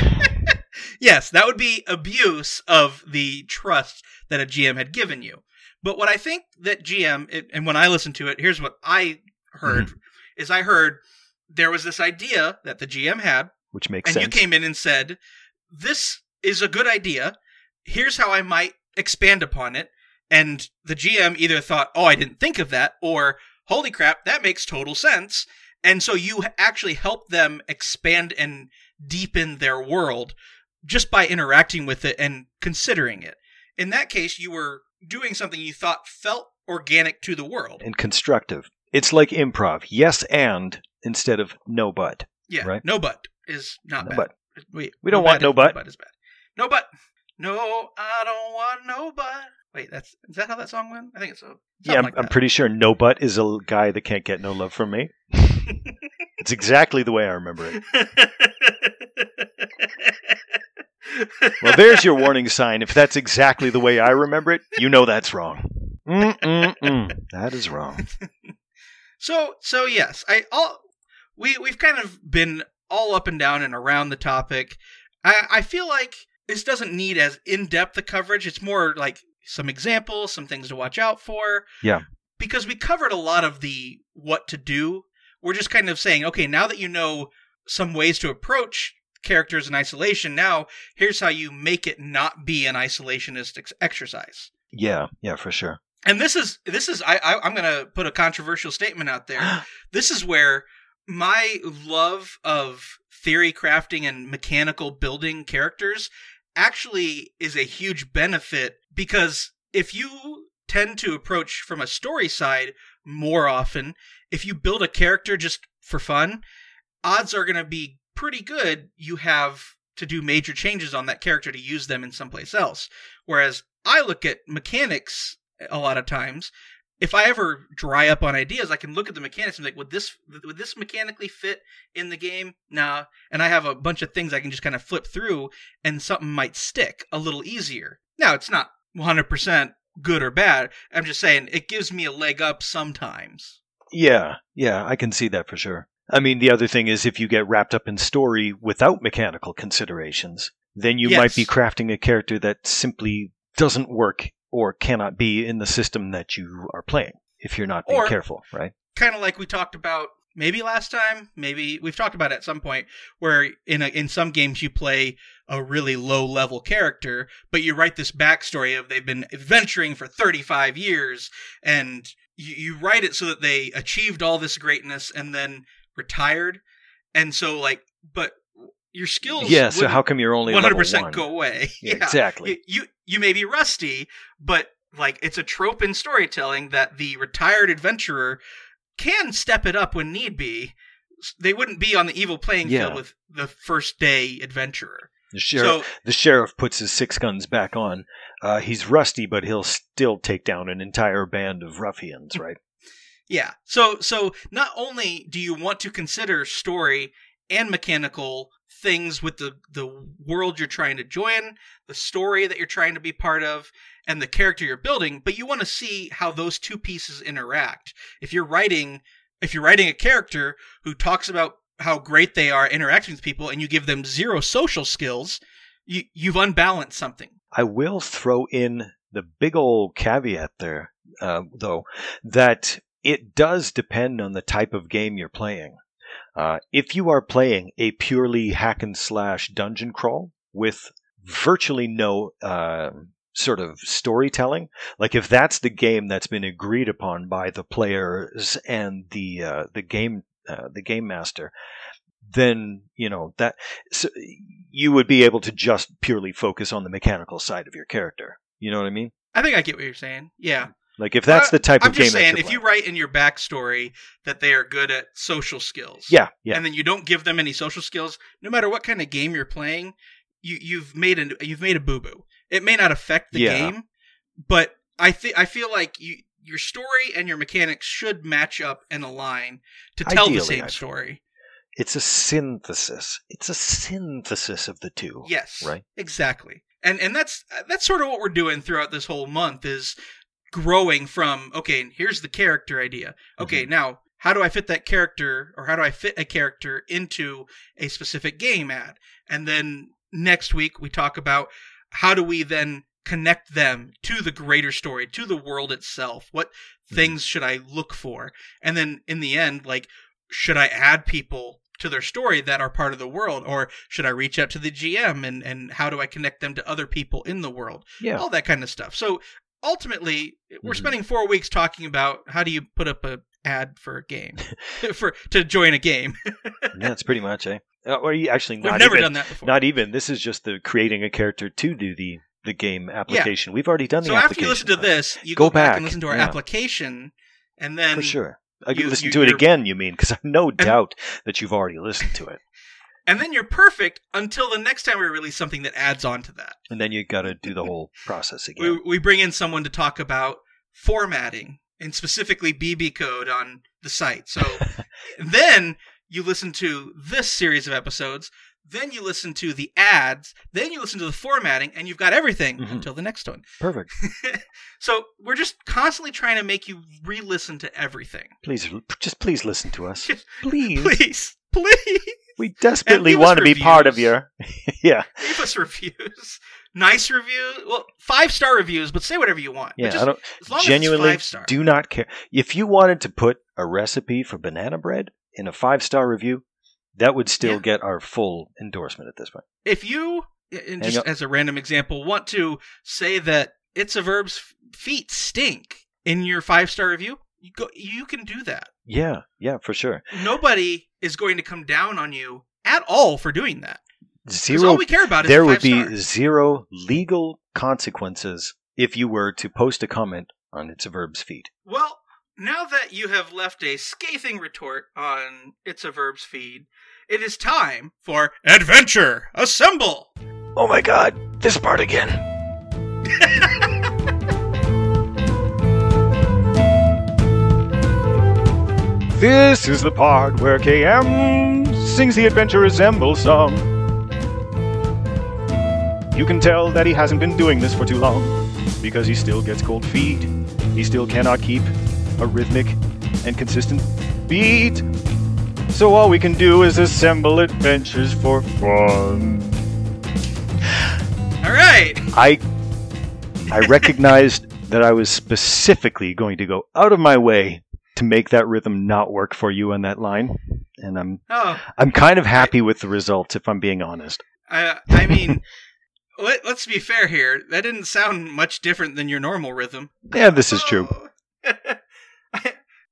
yes, that would be abuse of the trust that a GM had given you. But what I think that GM, it, and when I listened to it, here's what I heard: mm-hmm. is I heard there was this idea that the GM had, Which makes and sense. you came in and said, "This is a good idea. Here's how I might expand upon it." And the GM either thought, "Oh, I didn't think of that," or "Holy crap, that makes total sense." And so you actually help them expand and deepen their world just by interacting with it and considering it. In that case, you were doing something you thought felt organic to the world. and constructive. It's like improv. Yes, and instead of no, but. Yeah, Right. no but is not No bad. but. Wait, We don't want is- no but. No but is bad. No but. No, I don't want no but. Wait, that's is that how that song went? I think it's so. Yeah, I'm, I'm pretty sure no, but is a guy that can't get no love from me. It's exactly the way I remember it. Well, there's your warning sign. If that's exactly the way I remember it, you know that's wrong. That is wrong. So so yes, I all we we've kind of been all up and down and around the topic. I I feel like this doesn't need as in depth a coverage. It's more like some examples, some things to watch out for. Yeah. Because we covered a lot of the what to do. We're just kind of saying, okay, now that you know some ways to approach characters in isolation, now here's how you make it not be an isolationist ex- exercise. Yeah, yeah, for sure. And this is this is I, I I'm gonna put a controversial statement out there. this is where my love of theory crafting and mechanical building characters actually is a huge benefit because if you tend to approach from a story side more often, if you build a character just for fun, odds are going to be pretty good you have to do major changes on that character to use them in someplace else. Whereas I look at mechanics a lot of times. If I ever dry up on ideas, I can look at the mechanics and be like, would this would this mechanically fit in the game? Nah. And I have a bunch of things I can just kind of flip through and something might stick a little easier. Now it's not 100% good or bad. I'm just saying it gives me a leg up sometimes. Yeah, yeah, I can see that for sure. I mean, the other thing is if you get wrapped up in story without mechanical considerations, then you Yes. might be crafting a character that simply doesn't work or cannot be in the system that you are playing if you're not being Or- careful, right? kind of like we talked about maybe last time maybe we've talked about it at some point where in a, in some games you play a really low level character but you write this backstory of they've been adventuring for 35 years and you, you write it so that they achieved all this greatness and then retired and so like but your skills Yeah, so how come you're only 100% level one? go away Yeah, exactly. you, you you may be rusty, but like it's a trope in storytelling that the retired adventurer can step it up when need be. They wouldn't be on the evil playing Yeah. field with the first day adventurer. The sheriff, So the sheriff puts his six guns back on. Uh, he's rusty, but he'll still take down an entire band of ruffians, right? yeah, so so not only do you want to consider story and mechanical things with the the world you're trying to join, the story that you're trying to be part of, and the character you're building, but you want to see how those two pieces interact. If you're writing if you're writing a character who talks about how great they are interacting with people and you give them zero social skills, you you've unbalanced something. I will throw in the big old caveat there, uh, though, that it does depend on the type of game you're playing. Uh, if you are playing a purely hack and slash dungeon crawl with virtually no uh, sort of storytelling, like if that's the game that's been agreed upon by the players and the uh, the game uh, the game master, then you know that so you would be able to just purely focus on the mechanical side of your character. You know what I mean? I think I get what you're saying. Yeah. Like if that's Uh, the type I'm of game just saying if you're you write in your backstory that they are good at social skills. yeah, yeah, and then you don't give them any social skills, no matter what kind of game you're playing, you you've made a you've made a boo boo. It may not affect the Yeah. game, but I think I feel like you your story and your mechanics should match up and align to tell Ideally, the same story. it's a synthesis. It's a synthesis of the two. Yes, Right. exactly. And and that's that's sort of what we're doing throughout this whole month is growing from okay, here's the character idea. Okay, now how do I fit that character or how do I fit a character into a specific game ad? And then next week we talk about how do we then connect them to the greater story, to the world itself? What Mhm. things should I look for? And then in the end, like, should I add people to their story that are part of the world? Or should I reach out to the GM and, and how do I connect them to other people in the world? Yeah. All that kind of stuff. So ultimately, we're Mhm. spending four weeks talking about how do you put up a ad for a game for to join a game. That's pretty much eh. Uh, Or you actually We've never even, done that before. Not even. This is just the creating a character to do the the game application. We've already done the so after you listen to this, you Go go, back, back, and listen to our yeah. application, and then for sure. I you- can listen you- to it again. You mean? Because I've no doubt that you've already listened to it, and then you're perfect until the next time we release something that adds on to that. and then you've got to do the whole process again. We we bring in someone to talk about formatting and specifically BB code on the site. So then you listen to this series of episodes. then you listen to the ads, then you listen to the formatting, and you've got everything Mhm. until the next one. Perfect. so we're just constantly trying to make you re-listen to everything. Please, just please listen to us. Please. Please, please We desperately want to be part of your. yeah. leave us reviews. Nice reviews. Well, five star reviews, but say whatever you want. Yeah. just, I don't as long genuinely as it's five star. do not care. If you wanted to put a recipe for banana bread in a five star review, that would still Yeah. get our full endorsement at this point. if you, and just as a random example, want to say that it's a verb's feet stink in your five star review, you go. You can do that. Yeah. Yeah, for sure. Nobody is going to come down on you at all for doing that. 'Cause all we care about is There the would be star. zero legal consequences if you were to post a comment on It's a Verb's feed. Well, now that you have left a scathing retort on It's a Verb's feed, it is time for Adventure Assemble! Oh my god, this part again. This is the part where KM sings the Adventure Assemble song. You can tell that he hasn't been doing this for too long because he still gets cold feet. He still cannot keep a rhythmic and consistent beat. So all we can do is assemble adventures for fun. All right! I I recognized that I was specifically going to go out of my way to make that rhythm not work for you on that line, and I'm Oh, I'm kind of happy with the results if I'm being honest. I, I mean, let, let's be fair here. That didn't sound much different than your normal rhythm. Yeah, this is true. Oh.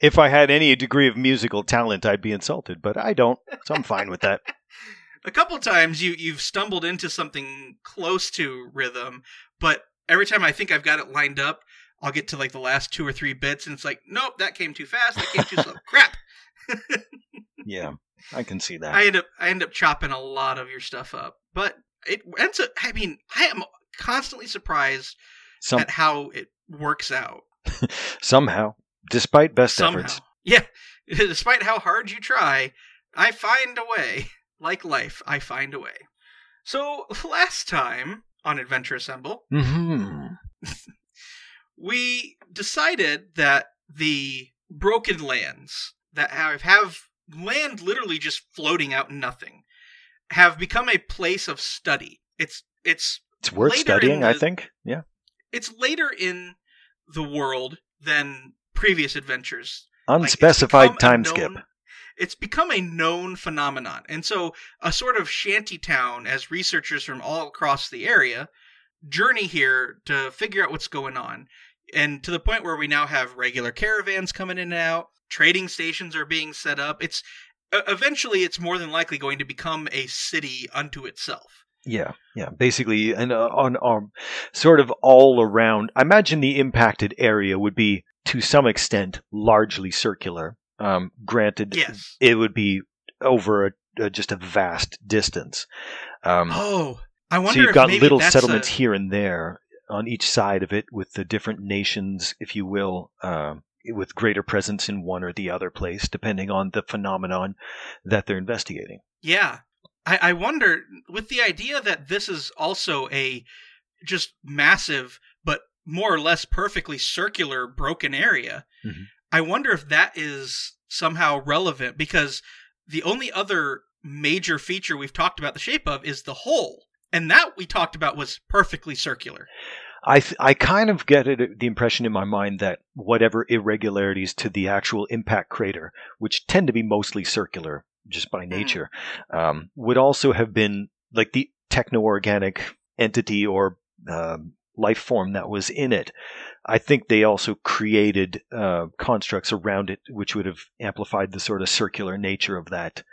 If I had any degree of musical talent, I'd be insulted, but I don't, so I'm fine with that. a couple times you you've stumbled into something close to rhythm, but every time I think I've got it lined up, I'll get to like the last two or three bits, and it's like, nope, that came too fast. That came too slow. Crap. Yeah, I can see that. I end up I end up chopping a lot of your stuff up, but it ends up. I mean, I am constantly surprised Some at how it works out. somehow, despite best Somehow, efforts. yeah. Despite how hard you try, I find a way. Like life, I find a way. So last time on Adventure Assemble, hmm we decided that the broken lands that have, have land literally just floating out in nothing have become a place of study. It's it's It's worth studying, in I think. Yeah. it's later in the world than previous adventures. Unspecified a time known- skip. It's become a known phenomenon. And so a sort of shanty town as researchers from all across the area journey here to figure out what's going on. And to the point where we now have regular caravans coming in and out, trading stations are being set up. It's eventually it's more than likely going to become a city unto itself. Yeah, yeah. Basically, and uh, on um, sort of all around. I imagine the impacted area would be to some extent largely circular. Um, granted, Yes. it would be over a, uh, just a vast distance. Um, Oh, I wonder so you've if got little settlements a- here and there on each side of it, with the different nations, if you will, um, with greater presence in one or the other place, depending on the phenomenon that they're investigating. Yeah. I, I wonder, with the idea that this is also a just massive, but more or less perfectly circular broken area, Mhm. I wonder if that is somehow relevant because the only other major feature we've talked about the shape of is the hole. And that we talked about was perfectly circular. I th- I kind of get it, the impression in my mind that whatever irregularities to the actual impact crater, which tend to be mostly circular just by nature, um, would also have been like the techno-organic entity or um, life form that was in it. I think they also created uh, constructs around it, which would have amplified the sort of circular nature of that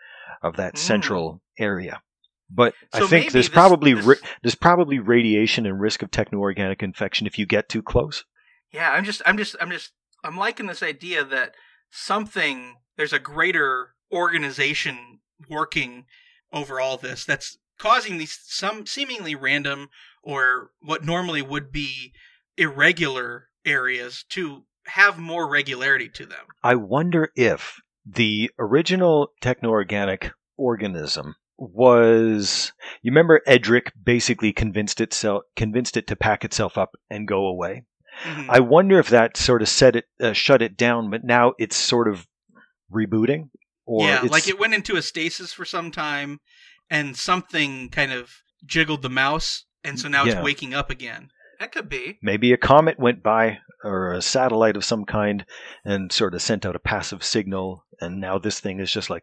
of that Mm. central area. But I think there's this- probably this- ri- there's probably radiation and risk of techno-organic infection if you get too close. Yeah, I'm just, I'm just, I'm just, I'm liking this idea that something, there's a greater organization working over all this that's causing these some seemingly random or what normally would be irregular areas to have more regularity to them. I wonder if the original techno-organic organism was you remember Edric basically convinced itself convinced it to pack itself up and go away. Mhm. I wonder if that sort of set it uh, shut it down, but now it's sort of rebooting. Or yeah, like it went into a stasis for some time, and something kind of jiggled the mouse, and so now Yeah. it's waking up again. That could be. maybe a comet went by or a satellite of some kind and sort of sent out a passive signal, and now this thing is just like,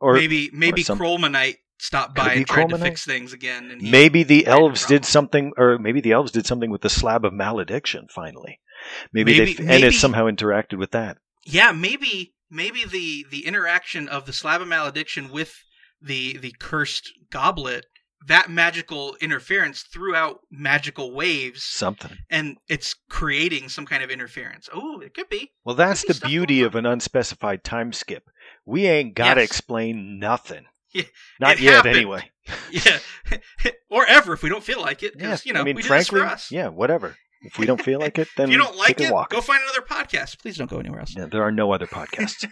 or maybe maybe Krolmanite stopped by and tried to fix things again. Maybe the elves did something, or maybe the elves did something with the slab of malediction. Finally, maybe, Maybe- they and it somehow interacted with that. yeah, maybe maybe the the interaction of the slab of malediction with the the cursed goblet that magical interference threw out magical waves Something. and it's creating some kind of interference oh it could be Well, that's the beauty of an unspecified time skip. We ain't got to Yes. explain nothing. Yeah, Not yet, happened. anyway. yeah or ever if we don't feel like it Yeah, you know I mean, we frankly, this for us yeah, whatever. If we don't feel like it, then if you don't like it walk. go find another podcast please don't go anywhere else Yeah, there are no other podcasts.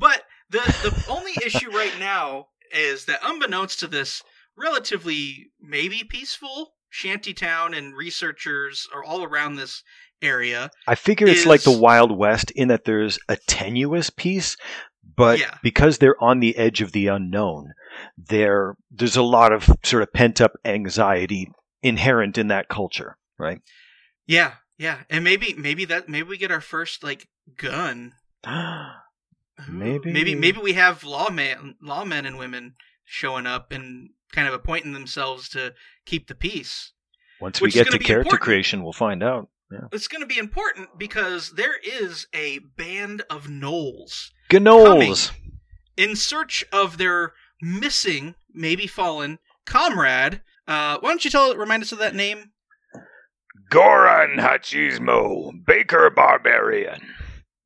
but the the only issue right now is that unbeknownst to this relatively maybe peaceful shantytown and researchers are all around this area. I figure it's like the Wild West in that there's a tenuous peace, but Yeah. because they're on the edge of the unknown, there there's a lot of sort of pent up anxiety inherent in that culture, right? Yeah, yeah, and maybe maybe that maybe we get our first like gun. Maybe. maybe maybe we have lawmen lawmen and women showing up and kind of appointing themselves to keep the peace. Once we get gonna character important. creation, we'll find out. It's going to be important because there is a band of gnolls Gnoles. in search of their missing, maybe fallen comrade. Uh, why don't you tell remind us of that name? Goran Hachismo, Baker Barbarian.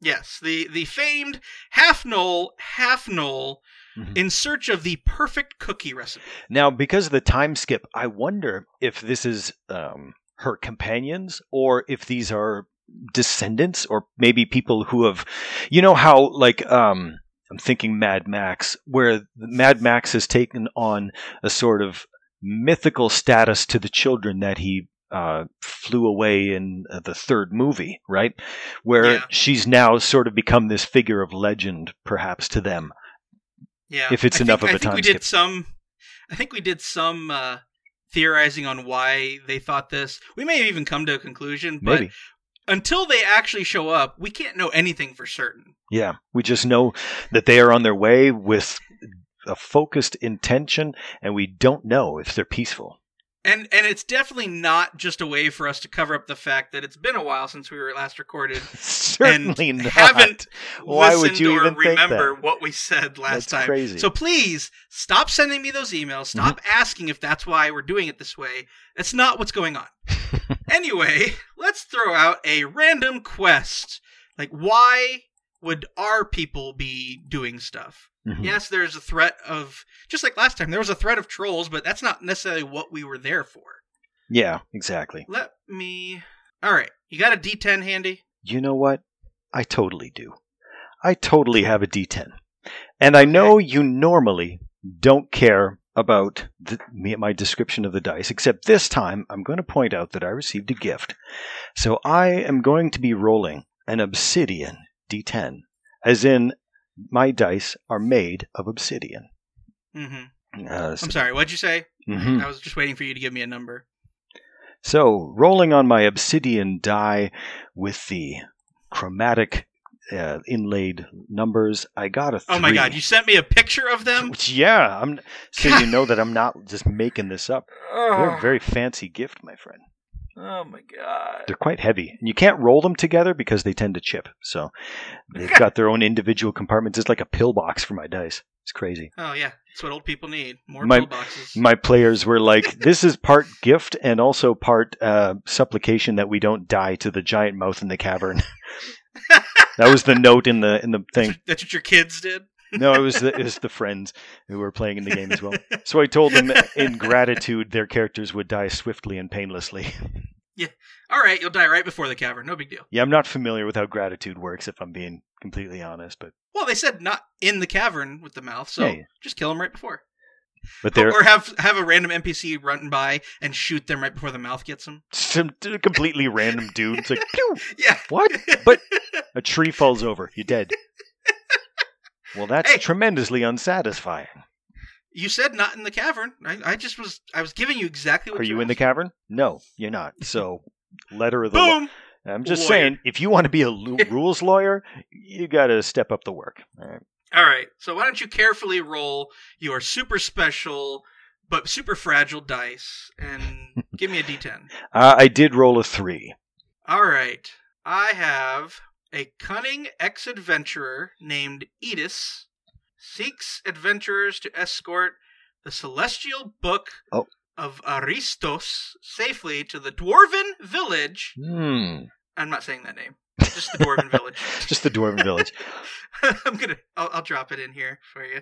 Yes, the the famed half gnoll, half gnoll, Mhm. in search of the perfect cookie recipe. Now, because of the time skip, I wonder if this is um, her companions or if these are descendants or maybe people who have, you know, how like um, I'm thinking Mad Max, where Mad Max has taken on a sort of mythical status to the children that he uh, flew away in uh, the third movie, right? Where Yeah. she's now sort of become this figure of legend, perhaps to them. Yeah, If it's I enough think, of I a think we time did some. I think we did some uh, theorizing on why they thought this. We may have even come to a conclusion, but Maybe. until they actually show up, we can't know anything for certain. Yeah, we just know that they are on their way with a focused intention, and we don't know if they're peaceful. And and it's definitely not just a way for us to cover up the fact that it's been a while since we were last recorded Certainly and not. haven't Why listened would you or even think remember what we said last That's time. crazy. So please stop sending me those emails. Stop Mm-hmm. asking if that's why we're doing it this way. That's not what's going on. anyway, let's throw out a random quest. Like why would our people be doing stuff? Mhm. Yes, there's a threat of just like last time. There was a threat of trolls, but that's not necessarily what we were there for. Yeah, exactly. Let me. All right, you got a D10 handy? You know what? I totally do. I totally have a D10. And I know you normally don't care about the, me, my description of the dice, except this time I'm going to point out that I received a gift. So I am going to be rolling an obsidian D10, as in my dice are made of obsidian. Mm-hmm. Uh, I'm sorry. What'd you say? mhm. I was just waiting for you to give me a number. So, rolling on my obsidian die with the chromatic uh, inlaid numbers, I got a three. Oh my god, you sent me a picture of them? Which, yeah, I'm so you know that I'm not just making this up. They're a very fancy gift, my friend. Oh my god. They're quite heavy, and you can't roll them together because they tend to chip. So they've got their own individual compartments. It's like a pillbox for my dice. It's crazy. Oh yeah, that's what old people need. More My- pillboxes. My players were like, "This is part gift and also part uh, supplication that we don't die to the giant mouth in the cavern." that was the note in the in the thing. that's what your kids did? No, it was the, it was the friends who were playing in the game as well. So I told them in gratitude their characters would die swiftly and painlessly. Yeah. All right, you'll die right before the cavern. No big deal. Yeah, I'm not familiar with how gratitude works, if I'm being completely honest. But Well, they said not in the cavern with the mouth, so Yeah, yeah. just kill them right before. but they're Or have have a random NPC run by and shoot them right before the mouth gets them. some completely random dude. It's like, pew, Yeah. what? But a tree falls over. You're dead. Well, that's Hey. tremendously unsatisfying. you said not in the cavern. I, I just was I was giving you exactly what Are you in the cavern? No, you're not. So, letter of the. Boom. I'm just Lawyer. saying, if you want to be a rules lawyer, you got to step up the work. All right. All right. So why don't you carefully roll your super special but super fragile dice and give me a d10. Uh, I did roll a three. All right. I have a cunning ex-adventurer named Edis seeks adventurers to escort the celestial book Oh. of Aristos safely to the dwarven village. Hmm. I'm not saying that name. Just the dwarven village. Just the Dwarven Village. I'm gonna. I'll, I'll drop it in here for you.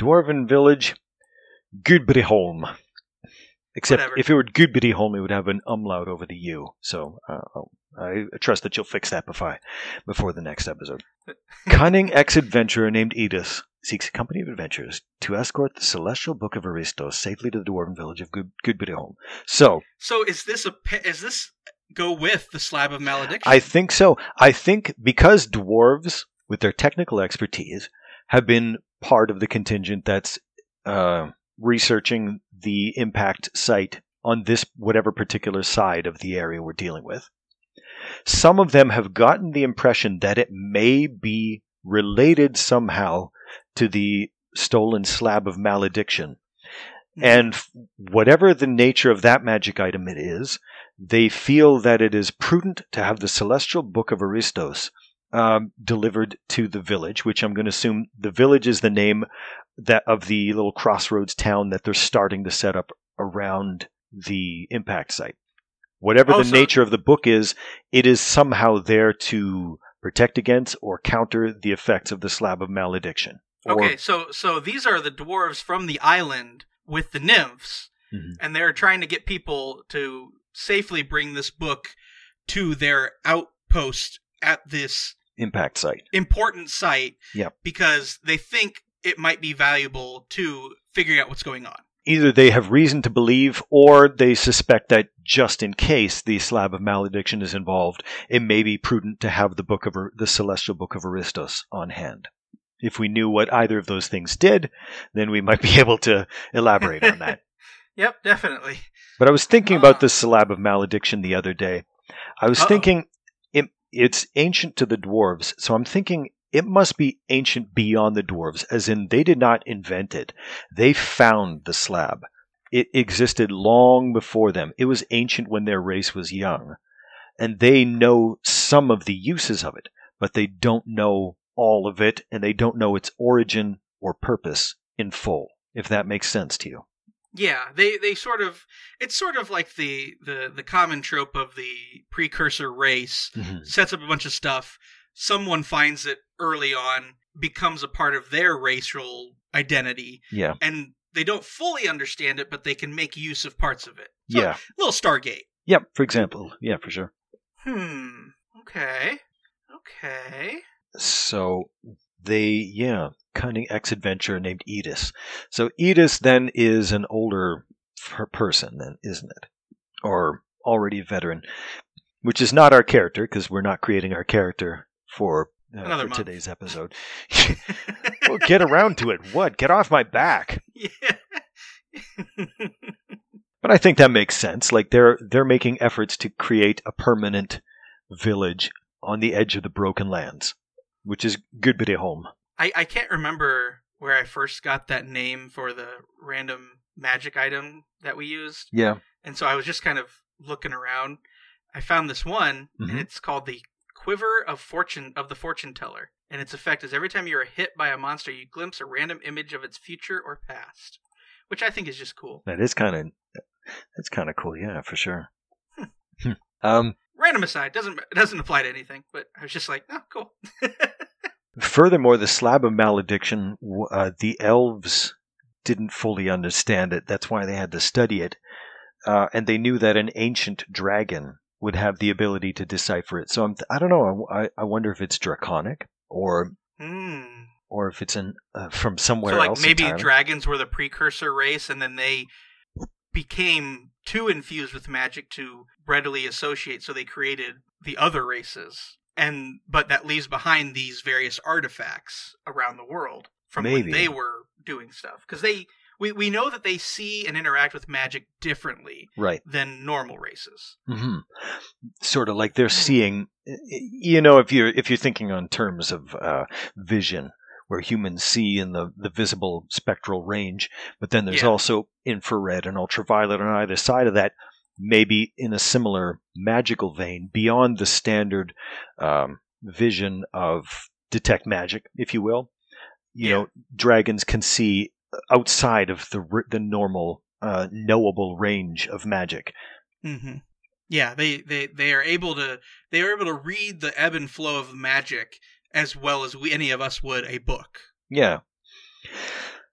Dwarven Village, Gudbriholm. Except Whatever. if it were Gudbriholm, it would have an umlaut over the U. So uh, I'll- trust that you'll fix that before, before the next episode. Cunning ex-adventurer named Edith seeks a company of adventurers to escort the celestial book of Aristo safely to the dwarven village of Gud- Gudbriholm. So So is this a? Is this go with the slab of malediction? I think so. I think because dwarves, with their technical expertise, have been part of the contingent that's uh, researching the impact site on this whatever particular side of the area we're dealing with. Some of them have gotten the impression that it may be related somehow to the stolen slab of malediction. And whatever the nature of that magic item it is, they feel that it is prudent to have the celestial book of Aristos um, delivered to the village, which I'm going to assume the village is the name that of the little crossroads town that they're starting to set up around the impact site. Whatever Oh, the so- nature of the book is, it is somehow there to protect against or counter the effects of the slab of malediction. Or- Okay, so so these are the dwarves from the island with the nymphs, Mhm. and they're trying to get people to safely bring this book to their outpost at this impact site. important site. Yep. Because they think it might be valuable to figuring out what's going on. either they have reason to believe or they suspect that just in case the slab of malediction is involved, it may be prudent to have the book of the celestial book of Aristos on hand. If we knew what either of those things did, then we might be able to elaborate on that. Yep, definitely. But I was thinking about Ah. the slab of malediction the other day. I was Uh-oh. thinking it, it's ancient to the dwarves, so I'm thinking it must be ancient beyond the dwarves, as in they did not invent it. They found the slab. It existed long before them. It was ancient when their race was young. And they know some of the uses of it, but they don't know all of it, and they don't know its origin or purpose in full, if that makes sense to you. Yeah, they they sort of it's sort of like the the the common trope of the precursor race mm-hmm. sets up a bunch of stuff. Someone finds it early on, becomes a part of their racial identity, Yeah. and they don't fully understand it, but they can make use of parts of it. So, Yeah. little Stargate. Yep, for example. Yeah, for sure. Hmm. Okay. Okay. So they, yeah, cunning ex adventurer named Edis. So Edis then is an older person, then, isn't it? Or already a veteran, which is not our character because we're not creating our character for, uh, Another for today's episode. well, get around to it. What? Get off my back. yeah. But I think that makes sense. Like they're they're making efforts to create a permanent village on the edge of the broken lands, which is Gudbriholm. I, I can't remember where I first got that name for the random magic item that we used. Yeah. And so I was just kind of looking around. I found this one, Mhm. and it's called the Quiver of Fortune of the Fortune Teller. And its effect is every time you are hit by a monster, you glimpse a random image of its future or past, which I think is just cool. That is kind of that's kind of cool. Yeah, for sure. Hmm. um, Random aside, doesn't it doesn't apply to anything, but I was just like, oh, cool. furthermore, the slab of malediction, uh, the elves didn't fully understand it. That's why they had to study it, uh, and they knew that an ancient dragon would have the ability to decipher it. So I'm, I don't know. I, I wonder if it's draconic or Hmm. or if it's in uh, from somewhere so like else. maybe entirely. dragons were the precursor race and then they became too infused with magic to readily associate so they created the other races and but that leaves behind these various artifacts around the world from Maybe. when they were doing stuff because they we, we know that they see and interact with magic differently right. than normal races hmm Sort of like they're Hmm. seeing, you know, if you're if you're thinking on terms of uh, vision, where humans see in the the visible spectral range, but then there's Yeah. also infrared and ultraviolet on either side of that. Maybe in a similar magical vein, beyond the standard um, vision of detect magic, if you will. You Yeah. know, dragons can see outside of the the normal uh, knowable range of magic. Mm-hmm. Yeah, they, they they are able to they are able to read the ebb and flow of magic as well as we any of us would a book. Yeah.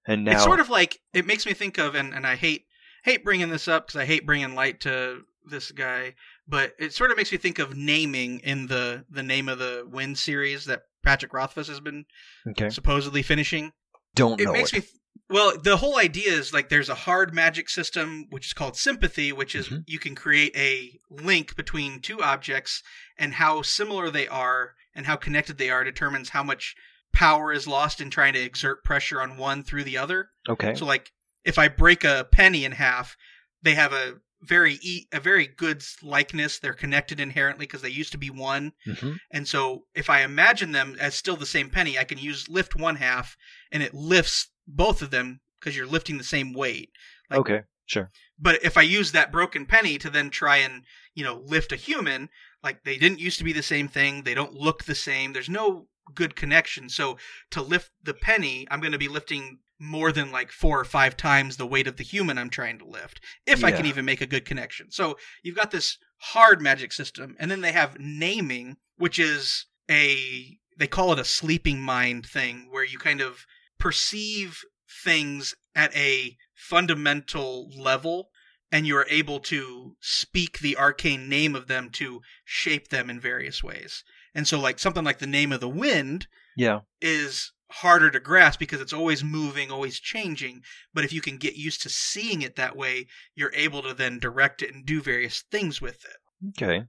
And now, It's sort of like it makes me think of and, and I hate hate bringing this up because I hate bringing light to this guy, but it sort of makes me think of naming in the the name of the Wind series that Patrick Rothfuss has been okay, supposedly finishing. Don't It know makes it. me well. The whole idea is like there's a hard magic system which is called sympathy, which is Mhm. you can create a link between two objects and how similar they are and how connected they are determines how much power is lost in trying to exert pressure on one through the other. okay, So like if I break a penny in half, they have a very e- a very good likeness. They're connected inherently because they used to be one. hmm And so if I imagine them as still the same penny, I can use lift one half and it lifts both of them because you're lifting the same weight. Like- okay, sure, But if I use that broken penny to then try and, you know, lift a human, like they didn't used to be the same thing, they don't look the same. There's no good connection. So to lift the penny, I'm going to be lifting more than like four or five times the weight of the human I'm trying to lift if I can even make a good connection. So you've got this hard magic system and then they have naming, which is a they call it a sleeping mind thing where you kind of perceive things at a fundamental level and you are able to speak the arcane name of them to shape them in various ways. And so like something like the name of the wind yeah, is harder to grasp because it's always moving, always changing. But if you can get used to seeing it that way, you're able to then direct it and do various things with it. okay.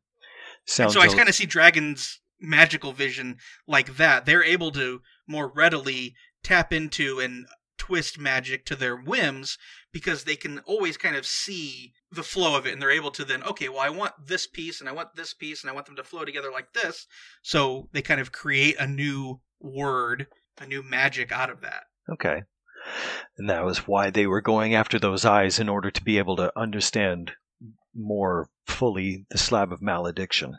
And so I kind of see dragons' magical vision like that. They're able to more readily tap into and twist magic to their whims because they can always kind of see the flow of it and they're able to then okay well i want this piece and i want this piece and i want them to flow together like this so they kind of create a new word a new magic out of that okay. And that was why they were going after those eyes in order to be able to understand more fully the slab of malediction.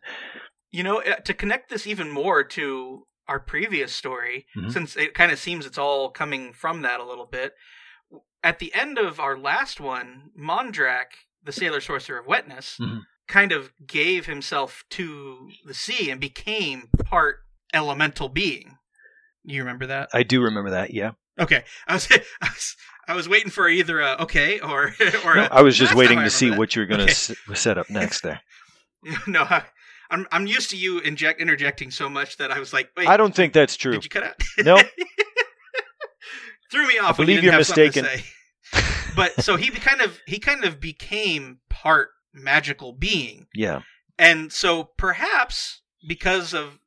You know, uh, to connect this even more to our previous story, Mhm. since it kind of seems it's all coming from that a little bit. At the end of our last one, Mondrak, the sailor sorcerer of wetness, Mhm. kind of gave himself to the sea and became part elemental being. You remember that? I do remember that. Yeah, Okay, I was I was, I was waiting for either a okay or or No, a, I was just waiting to see remember what you were going Okay. to s- set up next there. no, I, I'm I'm used to you inject interjecting so much that I was like, wait, I don't think that's true. Did you cut out? No. Threw me off. when believe you didn't you're have something to mistaken. but so he kind of he kind of became part magical being, Yeah, and so perhaps because of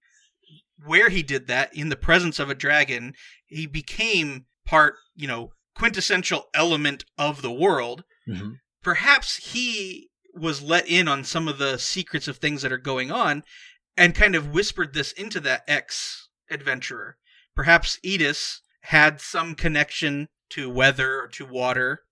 where he did that in the presence of a dragon, he became part you know quintessential element of the world. hmm Perhaps he was let in on some of the secrets of things that are going on, and kind of whispered this into that ex adventurer. Perhaps Edis had some connection to weather or to water,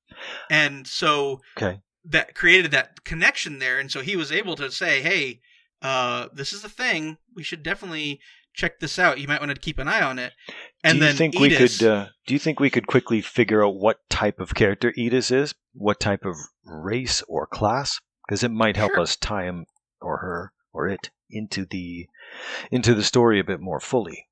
and so okay. that created that connection there. And so he was able to say, "Hey, uh, this is a thing. We should definitely check this out. You might want to keep an eye on it." And do you then think we could? Uh, do you think we could quickly figure out what type of character Edis is? What type of race or class? Because it might help Sure. us tie him or her or it into the into the story a bit more fully,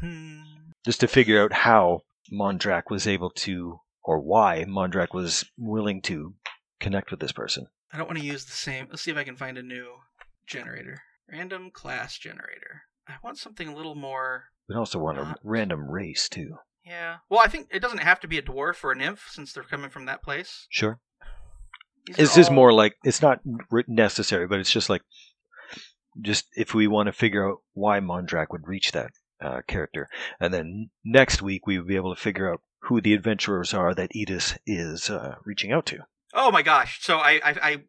Hmm. just to figure out how Mondrak was able to, or why Mondrak was willing to connect with this person. I don't want to use the same. Let's see if I can find a new. generator. Random class generator. I want something a little more. We also want a random race too. Yeah. Well, I think it doesn't have to be a dwarf or a nymph since they're coming from that place. Sure. This is more like it's not necessary, but it's just like just if we want to figure out why Mondrak would reach that uh, character, and then next week we would be able to figure out who the adventurers are that Edis is uh, reaching out to. Oh my gosh! So I I, I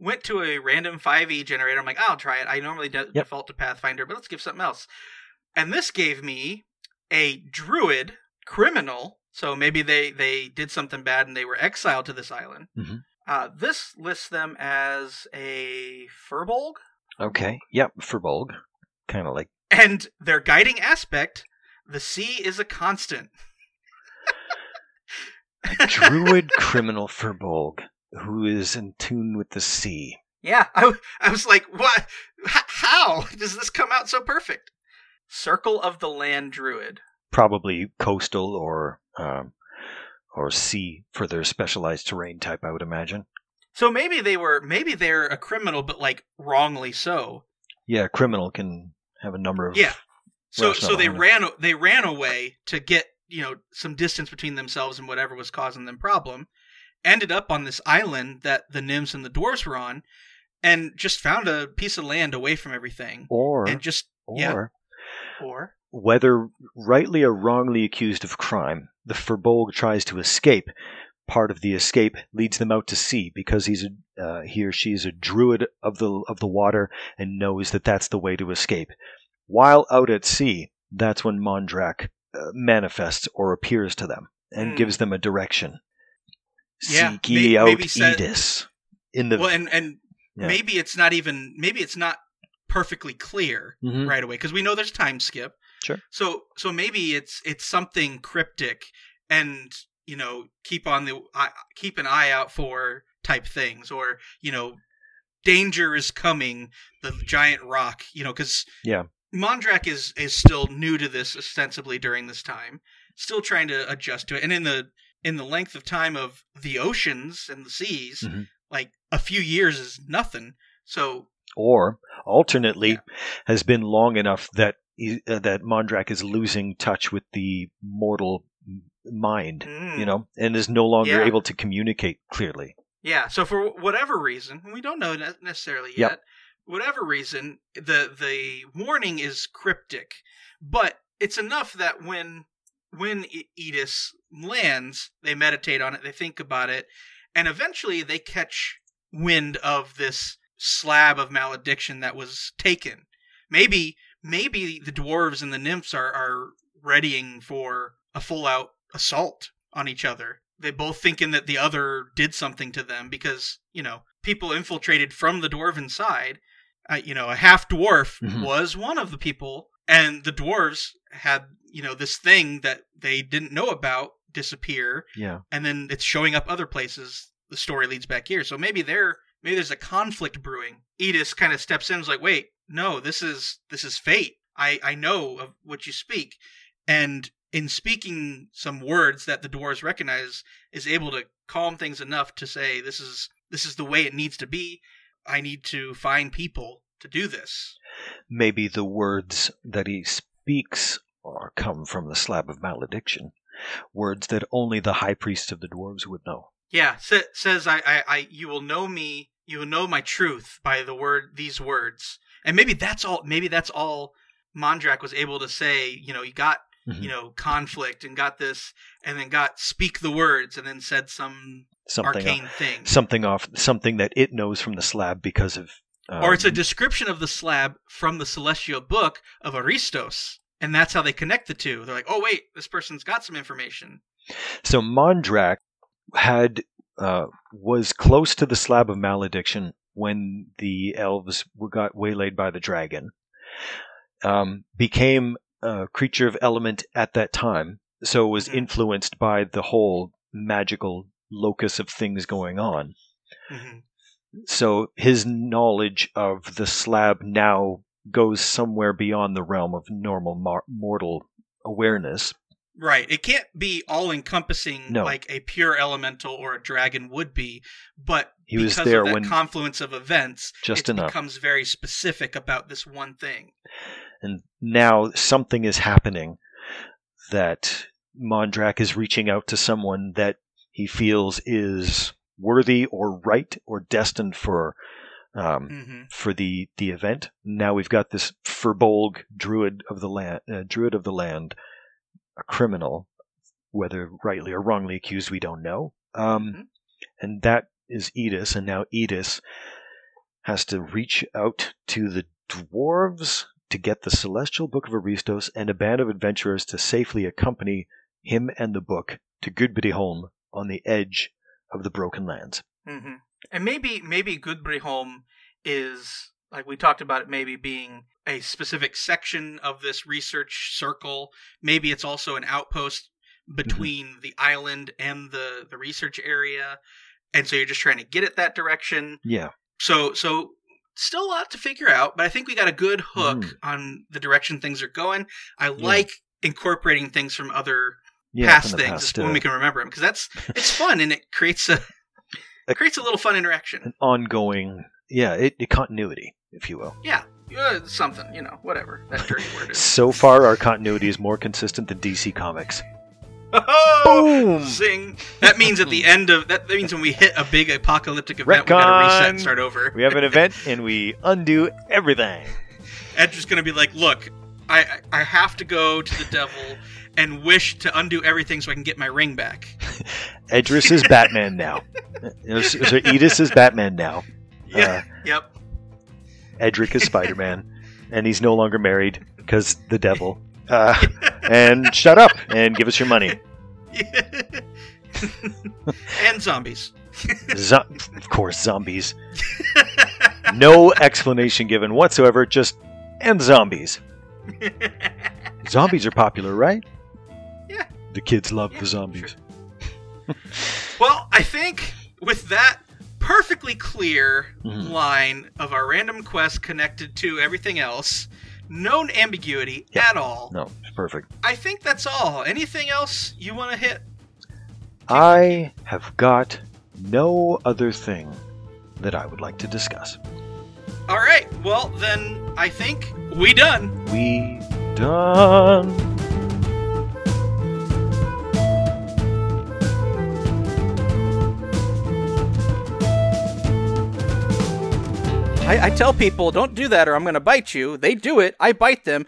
went to a random 5e generator. I'm like, I'll try it. I normally de- default to Pathfinder, but let's give something else. And this gave me a druid criminal. So maybe they they did something bad and they were exiled to this island. Mhm. Uh, this lists them as a furbolg, Okay. Yep. Furbolg, kind of like and their guiding aspect: the sea is a constant. a druid criminal furbolg who is in tune with the sea. Yeah, I, w- I was like, what? H- how does this come out so perfect? Circle of the Land Druid. Probably coastal or um, or sea for their specialized terrain type. I would imagine. So maybe they were, maybe they're a criminal, but like wrongly so. Yeah, a criminal can have a number of Yeah. So, so they ran, they ran away to get you know some distance between themselves and whatever was causing them problem. Ended up on this island that the nymphs and the dwarves were on, and just found a piece of land away from everything, or and just or yeah. or whether rightly or wrongly accused of crime, the Furbolg tries to escape. Part of the escape leads them out to sea because he's a, uh, he or she is a druid of the of the water and knows that that's the way to escape. While out at sea, that's when Mondrak uh, manifests or appears to them and Hmm. gives them a direction. Yeah, Seek may- ye out maybe Edis. In the well, and and Yeah. maybe it's not even maybe it's not perfectly clear Mhm. right away because we know there's a time skip. Sure. So so maybe it's it's something cryptic and you know keep on the keep an eye out for type things or you know danger is coming the giant rock you know because Yeah. Mondrak is is still new to this ostensibly during this time still trying to adjust to it and in the in the length of time of the oceans and the seas Mhm. like a few years is nothing so or alternately Yeah. has been long enough that that Mondrak is losing touch with the mortal mind, mm, you know, and is no longer Yeah. able to communicate clearly. Yeah. So for whatever reason, we don't know ne- necessarily Yep. yet, whatever reason, the the warning is cryptic, but it's enough that when when Edis lands, they meditate on it, they think about it, and eventually they catch wind of this slab of malediction that was taken. Maybe maybe the dwarves and the nymphs are are readying for a full out assault on each other. They both thinking that the other did something to them because you know people infiltrated from the dwarven side. Uh, you know, a half dwarf Mhm. was one of the people, and the dwarves had you know this thing that they didn't know about disappear, Yeah. and then it's showing up other places. The story leads back here, so maybe there, maybe there's a conflict brewing. Edis kind of steps in, and is like, "Wait, no, this is this is fate. I I know of what you speak," and in speaking some words that the dwarves recognize, is able to calm things enough to say, "This is this is the way it needs to be. I need to find people to do this." Maybe the words that he speaks are come from the slab of malediction, words that only the high priests of the dwarves would know. Yeah, sa- says I, I, I, you will know me, you will know my truth by the word, these words, and maybe that's all. Maybe that's all Mondrak was able to say. You know, he got Mhm. you know conflict and got this, and then got speak the words, and then said some Something arcane thing, something off something that it knows from the slab because of um, or it's a description of the slab from the celestial book of Aristos, and that's how they connect the two. They're like, oh wait, this person's got some information. So Mondrak had uh, was close to the slab of malediction when the elves were- got waylaid by the dragon. Um, became a creature of element at that time, so was Mhm. influenced by the whole magical locus of things going on. Mhm. So his knowledge of the slab now goes somewhere beyond the realm of normal mar- mortal awareness. Right. It can't be all encompassing No. like a pure elemental or a dragon would be, but He was because there of that when confluence of events, Just it enough. becomes very specific about this one thing. and now something is happening that Mondrak is reaching out to someone that he feels is worthy or right or destined for um, hmm for the the event. Now we've got this Furbolg druid of the land, uh, druid of the land, a criminal, whether rightly or wrongly accused, we don't know. Um, Mhm. And that is Edis, and now Edis has to reach out to the dwarves to get the celestial book of Aristos and a band of adventurers to safely accompany him and the book to Gudbriholm on the edge of the Broken Lands. hmm And maybe maybe Gudbriholm is like we talked about it maybe being a specific section of this research circle. Maybe it's also an outpost between the island and the the research area. And so you're just trying to get it that direction. Yeah, So so still a lot to figure out, but I think we got a good hook Mm. on the direction things are going. I like incorporating things from other yeah, past things past, when uh, we can remember them because that's it's fun and it creates a it creates a little fun interaction. an ongoing, yeah, it, it continuity, if you will. Yeah, uh, something you know, whatever that dirty word is. So far, our continuity is more consistent than DC Comics. Oh, Boom! Sing. That means at the end of that, that means when we hit a big apocalyptic event, we gotta reset and start over. We have an event and we undo everything. Edge is gonna be like, look, I I have to go to the devil and wish to undo everything so I can get my ring back. Edris is Batman now. Uh, So so Edis is Batman now. Yeah. yep. Edric is Spider Man, and he's no longer married because the devil. Uh, and shut up and give us your money. and zombies. Zo- of course, zombies. No explanation given whatsoever. Just and zombies. Zombies are popular, right? Yeah. The kids love Yeah, the zombies. Well, I think with that perfectly clear Mhm. line of our random quest connected to everything else, no ambiguity at all. No, it's perfect. I think that's all. Anything else you want to hit? I have got no other thing that I would like to discuss. All right. Well, then I think we done. We done. I, I tell people, don't do that or I'm going to bite you. They do it. I bite them.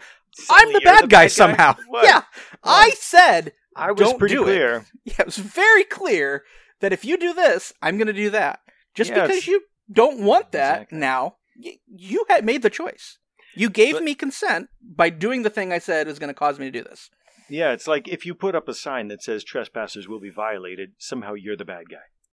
I'm Suddenly the you're bad guy somehow. What? Yeah. I said, I was pretty do it. clear. yeah, it was very clear that if you do this, I'm going to do that. Just Yeah, because it's- you don't want that Exactly. now, y- you had made the choice. You gave But- me consent by doing the thing I said is going to cause me to do this. Yeah, it's like if you put up a sign that says trespassers will be violated, somehow you're the bad guy.